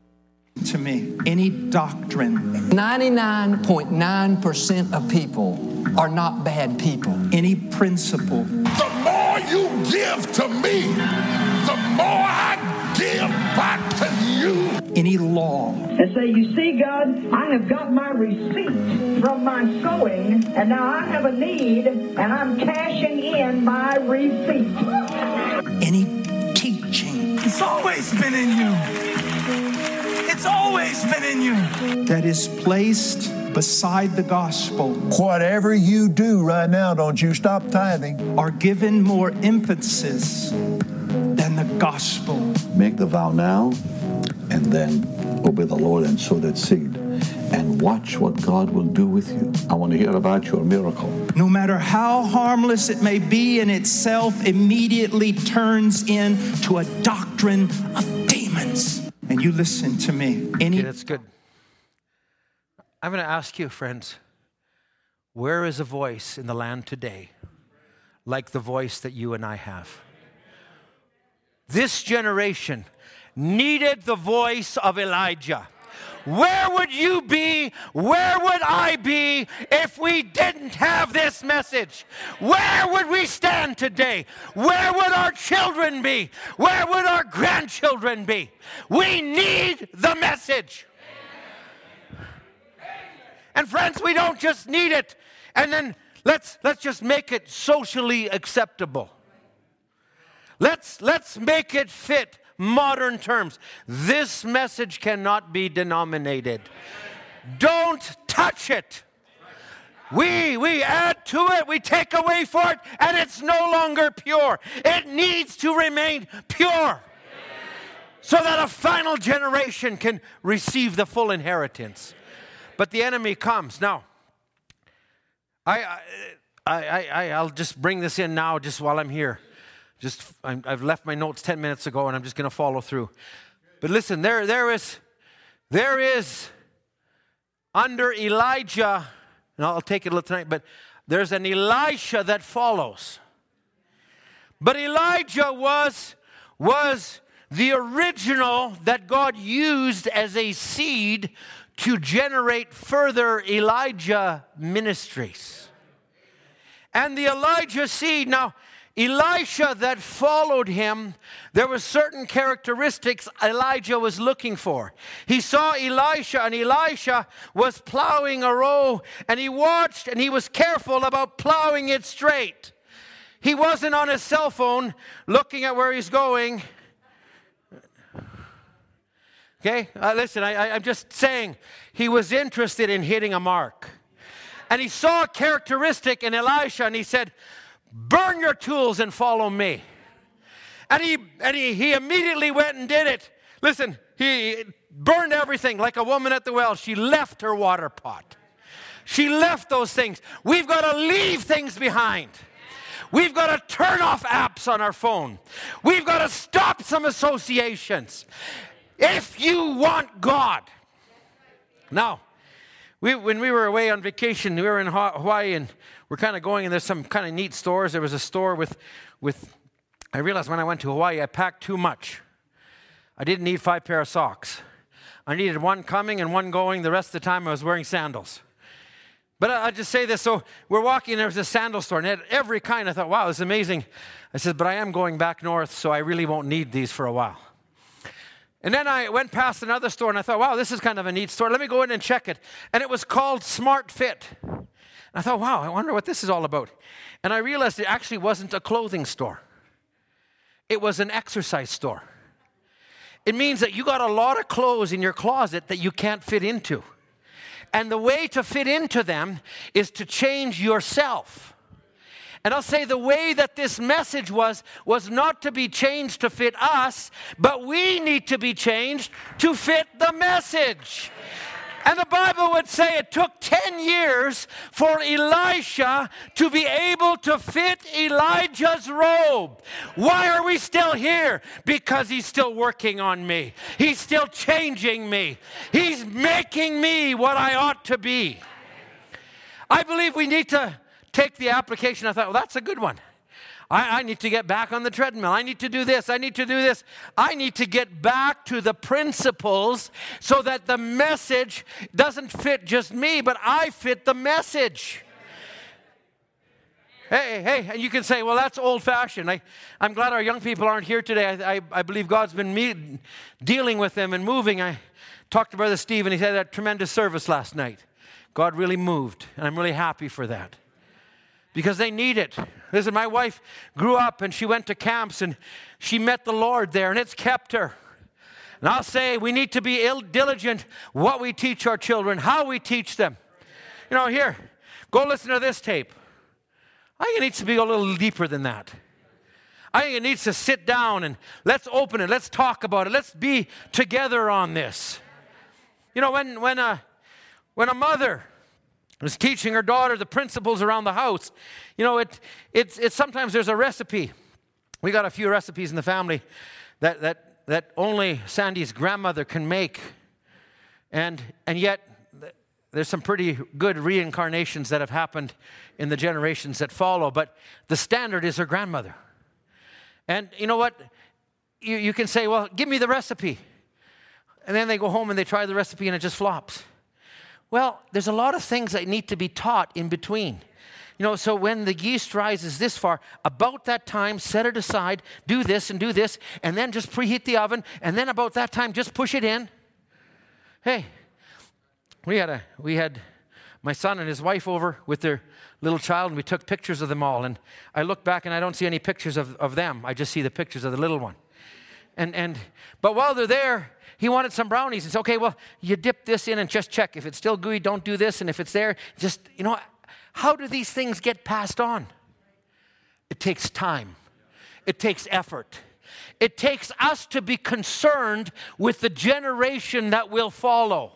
to me any doctrine, 99.9% of people are not bad people. any principle, The more you give to me, the more I any law, and say, You see, God, I have got my receipt from my sowing, and now I have a need, and I'm cashing in my receipt. any teaching It's always been in you. It's always been in you. that is placed beside the gospel Whatever you do right now, don't you stop tithing. are given more emphasis than the gospel. Make the vow now and then obey the Lord and sow that seed. And watch what God will do with you. I want to hear about your miracle. No matter how harmless it may be in itself, immediately turns into a doctrine of demons. And you listen to me. Any Okay, that's good. I'm going to ask you, friends, where is a voice in the land today like the voice that you and I have? This generation needed the voice of Elijah. Where would you be? Where would I be if we didn't have this message? Where would we stand today? Where would our children be? Where would our grandchildren be? We need the message. And friends, we don't just need it and then let's let's just make it socially acceptable. Let's let's make it fit modern terms. This message cannot be denominated. Don't touch it. We we add to it, we take away for it, and it's no longer pure. It needs to remain pure. So that a final generation can receive the full inheritance. But the enemy comes. Now, I, I, I, I, I'll just bring this in now, just while I'm here. Just, I'm, I've left my notes 10 minutes ago, and I'm just going to follow through. But listen, there, there is, there is under Elijah, and I'll take it a little tonight, but there's an Elisha that follows. But Elijah was, was the original that God used as a seed to generate further Elijah ministries. And the Elijah seed, now, Elisha that followed him, there were certain characteristics Elijah was looking for. He saw Elisha, and Elisha was plowing a row, and he watched and he was careful about plowing it straight. He wasn't on his cell phone looking at where he's going. Okay, uh, listen, I, I'm just saying he was interested in hitting a mark. And he saw a characteristic in Elisha and he said, Burn your tools and follow me. And he, and he, he immediately went and did it. Listen, he burned everything like a woman at the well. She left her water pot. She left those things. We've got to leave things behind. We've got to turn off apps on our phone. We've got to stop some associations. If you want God. Now, we, when we were away on vacation, we were in Hawaii and we're kind of going, and there's some kind of neat stores. There was a store with, with, I realized when I went to Hawaii, I packed too much. I didn't need five pair of socks. I needed one coming and one going. The rest of the time I was wearing sandals. But I'll just say this. So we're walking, there was a sandal store, and it had every kind. I thought, wow, this is amazing. I said, but I am going back north, so I really won't need these for a while. And then I went past another store, and I thought, wow, this is kind of a neat store. Let me go in and check it. And it was called Smart Fit. And I thought, wow, I wonder what this is all about. And I realized it actually wasn't a clothing store, it was an exercise store. It means that you got a lot of clothes in your closet that you can't fit into. And the way to fit into them is to change yourself. And I'll say the way that this message was, was not to be changed to fit us, but we need to be changed to fit the message. And the Bible would say it took 10 years for Elisha to be able to fit Elijah's robe. Why are we still here? Because he's still working on me, he's still changing me, he's making me what I ought to be. I believe we need to take the application. I thought, well, that's a good one. I, I, need to get back on the treadmill. I need to do this. I need to do this. I need to get back to the principles so that the message doesn't fit just me, but I fit the message. Hey, hey, and you can say, well, that's old fashioned. I, I'm glad our young people aren't here today. I, I, I believe God's been me- dealing with them and moving. I talked to Brother Steve, and he had that tremendous service last night. God really moved, and I'm really happy for that because they need it. Listen, my wife grew up and she went to camps and she met the Lord there, and it's kept her. And I'll say we need to be ill, diligent what we teach our children, how we teach them. You know, here, go listen to this tape. I think it needs to be a little deeper than that. I think it needs to sit down and let's open it. Let's talk about it. Let's be together on this. You know, when, when, a, when a mother is teaching her daughter the principles around the house, you know, it, it's, it's sometimes there's a recipe. We got a few recipes in the family that, that, that only Sandy's grandmother can make. And, and yet, there's some pretty good reincarnations that have happened in the generations that follow, but the standard is her grandmother. And you know what? You, you can say, well, give me the recipe. And then they go home and they try the recipe and it just flops. Well, there's a lot of things that need to be taught in between. You know, so when the yeast rises this far, about that time, set it aside, do this and do this, and then just preheat the oven, and then about that time, just push it in. Hey, we had a we had my son and his wife over with their little child, and we took pictures of them all. And I look back and I don't see any pictures of, of them. I just see the pictures of the little one. And and but while they're there, he wanted some brownies. Said, okay, well, you dip this in and just check. If it's still gooey, don't do this. And if it's there, just, you know, how do these things get passed on? It takes time, it takes effort. It takes us to be concerned with the generation that will follow.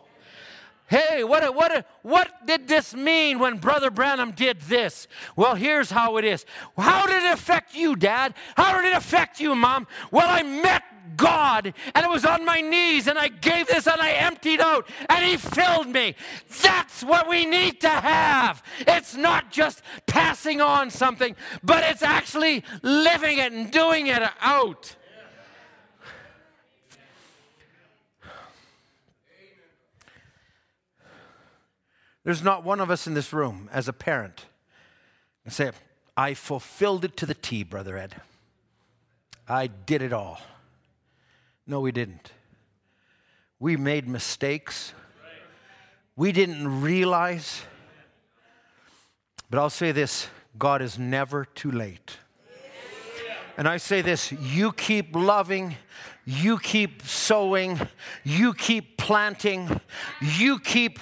Hey, what, what, what did this mean when Brother Branham did this? Well, here's how it is. How did it affect you, Dad? How did it affect you, Mom? Well, I met God and it was on my knees and I gave this and I emptied out and He filled me. That's what we need to have. It's not just passing on something, but it's actually living it and doing it out. There's not one of us in this room as a parent and say, I fulfilled it to the T, Brother Ed. I did it all. No, we didn't. We made mistakes. We didn't realize. But I'll say this God is never too late. And I say this you keep loving, you keep sowing, you keep planting, you keep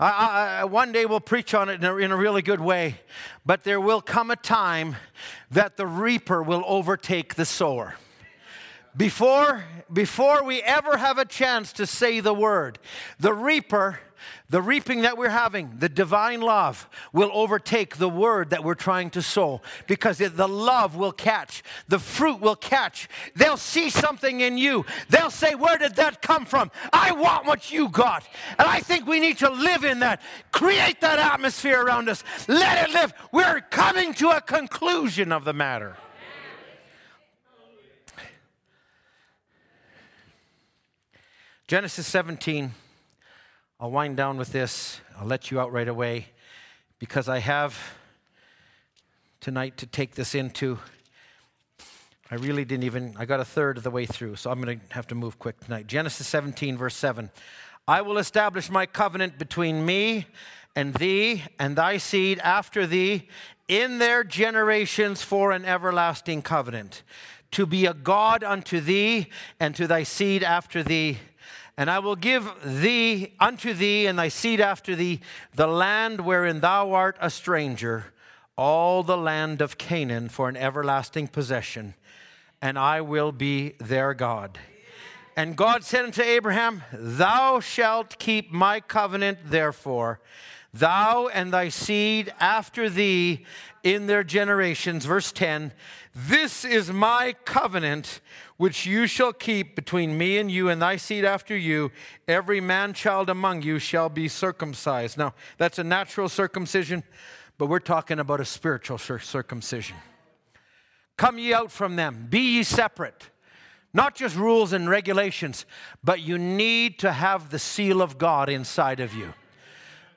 I, I, one day we'll preach on it in a, in a really good way, but there will come a time that the reaper will overtake the sower. Before, before we ever have a chance to say the word, the reaper the reaping that we're having, the divine love, will overtake the word that we're trying to sow because the love will catch, the fruit will catch. They'll see something in you. They'll say, Where did that come from? I want what you got. And I think we need to live in that, create that atmosphere around us, let it live. We're coming to a conclusion of the matter. Genesis 17. I'll wind down with this. I'll let you out right away because I have tonight to take this into. I really didn't even, I got a third of the way through, so I'm going to have to move quick tonight. Genesis 17, verse 7. I will establish my covenant between me and thee and thy seed after thee in their generations for an everlasting covenant, to be a God unto thee and to thy seed after thee. And I will give thee unto thee and thy seed after thee the land wherein thou art a stranger, all the land of Canaan for an everlasting possession, and I will be their God. And God said unto Abraham, Thou shalt keep my covenant, therefore, thou and thy seed after thee in their generations. Verse 10 This is my covenant which you shall keep between me and you and thy seed after you. Every man child among you shall be circumcised. Now, that's a natural circumcision, but we're talking about a spiritual circumcision. Come ye out from them, be ye separate. Not just rules and regulations, but you need to have the seal of God inside of you.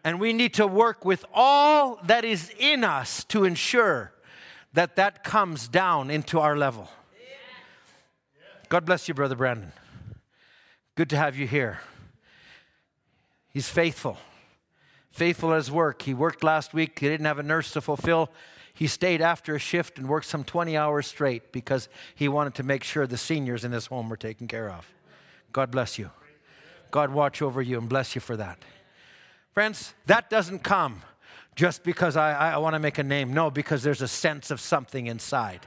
And we need to work with all that is in us to ensure that that comes down into our level. God bless you, Brother Brandon. Good to have you here. He's faithful, faithful at his work. He worked last week, he didn't have a nurse to fulfill. He stayed after a shift and worked some 20 hours straight because he wanted to make sure the seniors in his home were taken care of. God bless you. God watch over you and bless you for that. Friends, that doesn't come just because I, I want to make a name. No, because there's a sense of something inside.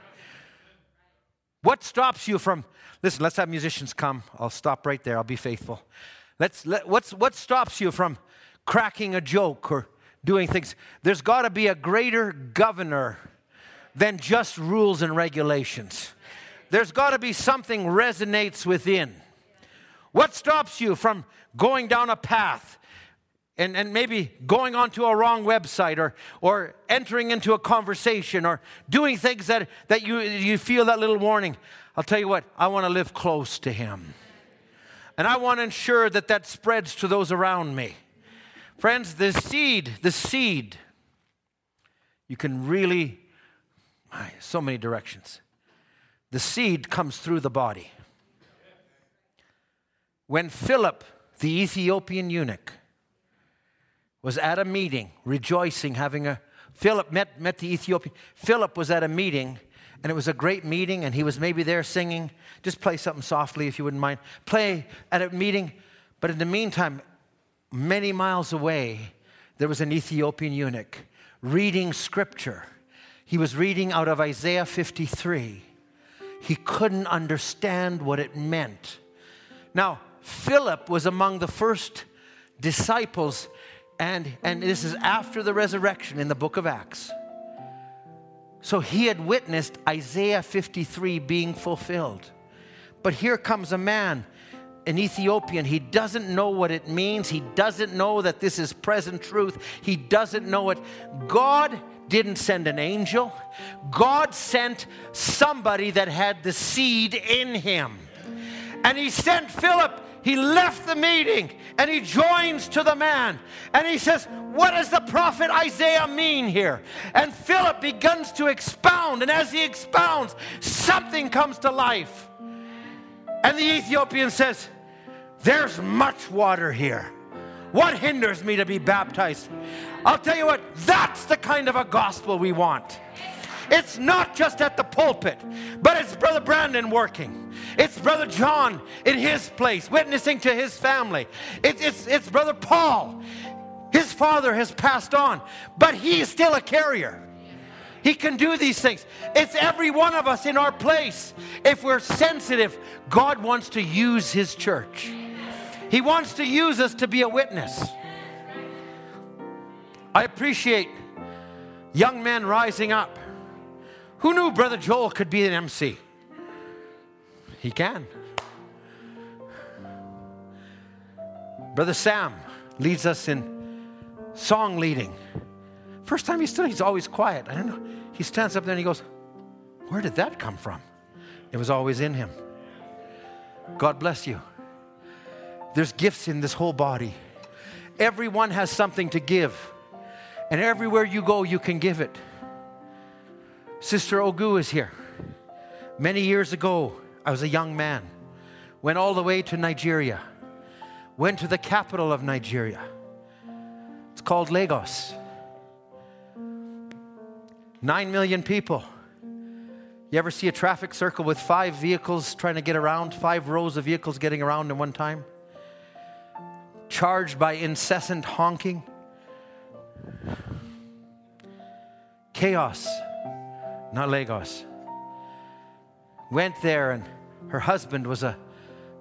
What stops you from, listen, let's have musicians come. I'll stop right there. I'll be faithful. Let's, let, what's, what stops you from cracking a joke or doing things? There's got to be a greater governor than just rules and regulations. There's got to be something resonates within. What stops you from going down a path and, and maybe going onto a wrong website or, or entering into a conversation or doing things that, that you, you feel that little warning. I'll tell you what, I want to live close to Him. And I want to ensure that that spreads to those around me. Friends, the seed, the seed, you can really, so many directions. The seed comes through the body. When Philip, the Ethiopian eunuch, was at a meeting, rejoicing, having a Philip met, met the Ethiopian. Philip was at a meeting, and it was a great meeting, and he was maybe there singing. Just play something softly if you wouldn't mind. Play at a meeting, but in the meantime, many miles away, there was an Ethiopian eunuch reading scripture. He was reading out of Isaiah 53. He couldn't understand what it meant. Now, Philip was among the first disciples and, and this is after the resurrection in the book of Acts. So he had witnessed Isaiah 53 being fulfilled. But here comes a man, an Ethiopian. He doesn't know what it means. He doesn't know that this is present truth. He doesn't know it. God didn't send an angel, God sent somebody that had the seed in him. And he sent Philip he left the meeting and he joins to the man and he says, What does the prophet Isaiah mean here? And Philip begins to expound, and as he expounds, something comes to life. And the Ethiopian says, There's much water here. What hinders me to be baptized? I'll tell you what, that's the kind of a gospel we want. It's not just at the pulpit, but it's Brother Brandon working. It's Brother John in his place, witnessing to his family. It, it's, it's Brother Paul. His father has passed on, but he is still a carrier. He can do these things. It's every one of us in our place. If we're sensitive, God wants to use His church. He wants to use us to be a witness. I appreciate young men rising up who knew Brother Joel could be an MC? He can. Brother Sam leads us in song leading. First time he stood, he's always quiet. I don't know. He stands up there and he goes, Where did that come from? It was always in him. God bless you. There's gifts in this whole body. Everyone has something to give. And everywhere you go, you can give it. Sister Ogu is here. Many years ago, I was a young man. Went all the way to Nigeria. Went to the capital of Nigeria. It's called Lagos. Nine million people. You ever see a traffic circle with five vehicles trying to get around, five rows of vehicles getting around in one time? Charged by incessant honking? Chaos, not Lagos. Went there, and her husband was a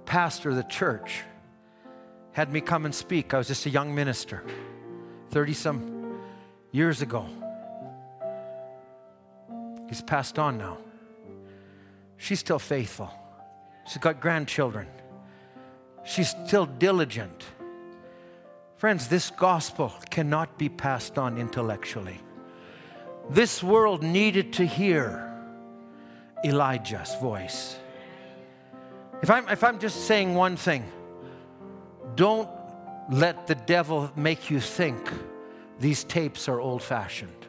pastor of the church. Had me come and speak. I was just a young minister, 30 some years ago. He's passed on now. She's still faithful. She's got grandchildren. She's still diligent. Friends, this gospel cannot be passed on intellectually. This world needed to hear Elijah's voice. If I'm, if I'm just saying one thing, don't let the devil make you think these tapes are old fashioned.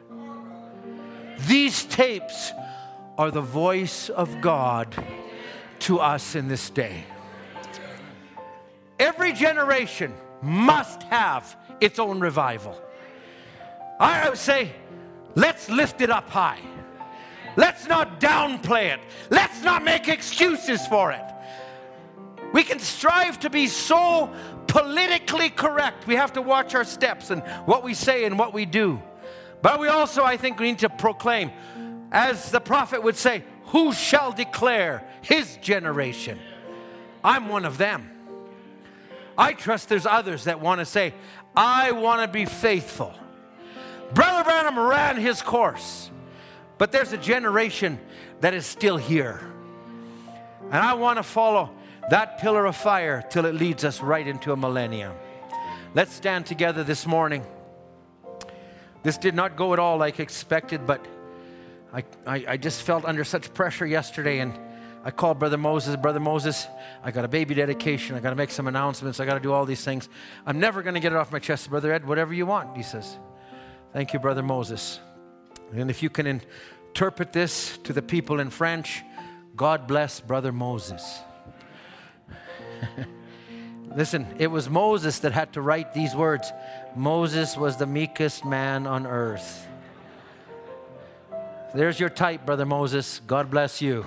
These tapes are the voice of God to us in this day. Every generation must have its own revival. I would say, let's lift it up high. Let's not downplay it. Let's not make excuses for it. We can strive to be so politically correct. We have to watch our steps and what we say and what we do. But we also, I think, we need to proclaim, as the prophet would say, who shall declare his generation? I'm one of them. I trust there's others that want to say, I want to be faithful. Brother Branham ran his course, but there's a generation that is still here. And I want to follow that pillar of fire till it leads us right into a millennium. Let's stand together this morning. This did not go at all like expected, but I, I, I, just felt under such pressure yesterday and I called Brother Moses, Brother Moses, I got a baby dedication. I got to make some announcements. I got to do all these things. I'm never going to get it off my chest. Brother Ed, whatever you want, he says. Thank you, Brother Moses. And if you can interpret this to the people in French, God bless Brother Moses. Listen, it was Moses that had to write these words. Moses was the meekest man on earth. There's your type, Brother Moses. God bless you.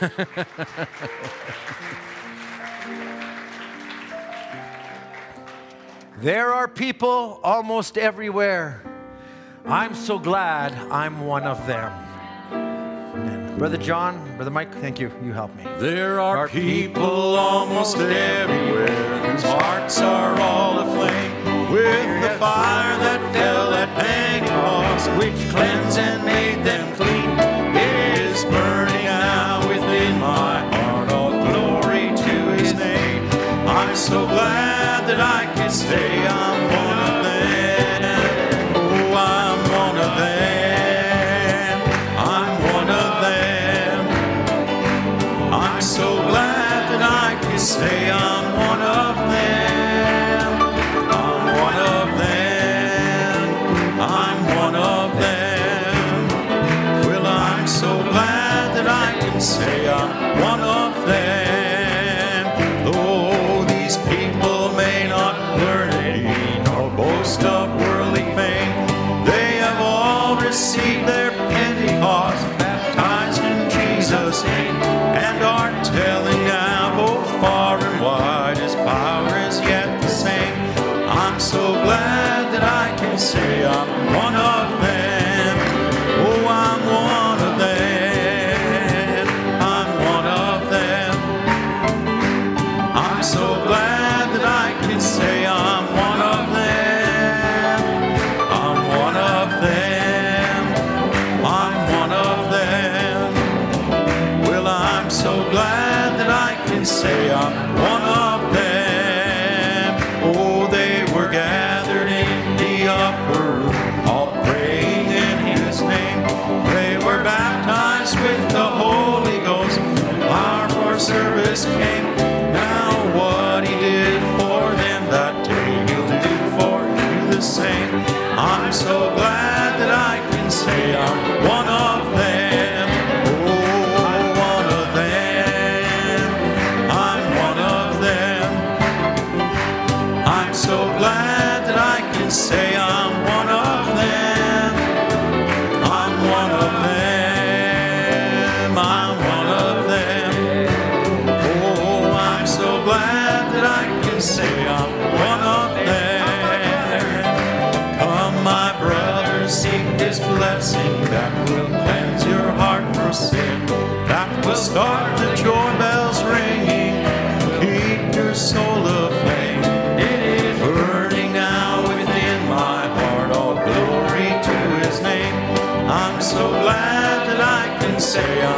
there are people almost everywhere. I'm so glad I'm one of them. Brother John, Brother Mike, thank you. You help me. There are people almost everywhere whose hearts are all aflame with the fire that fell at Pentecost, which cleansed and made them clean. It is burning out within my heart. All glory to His name. I'm so glad that I can say I'm Jesus' say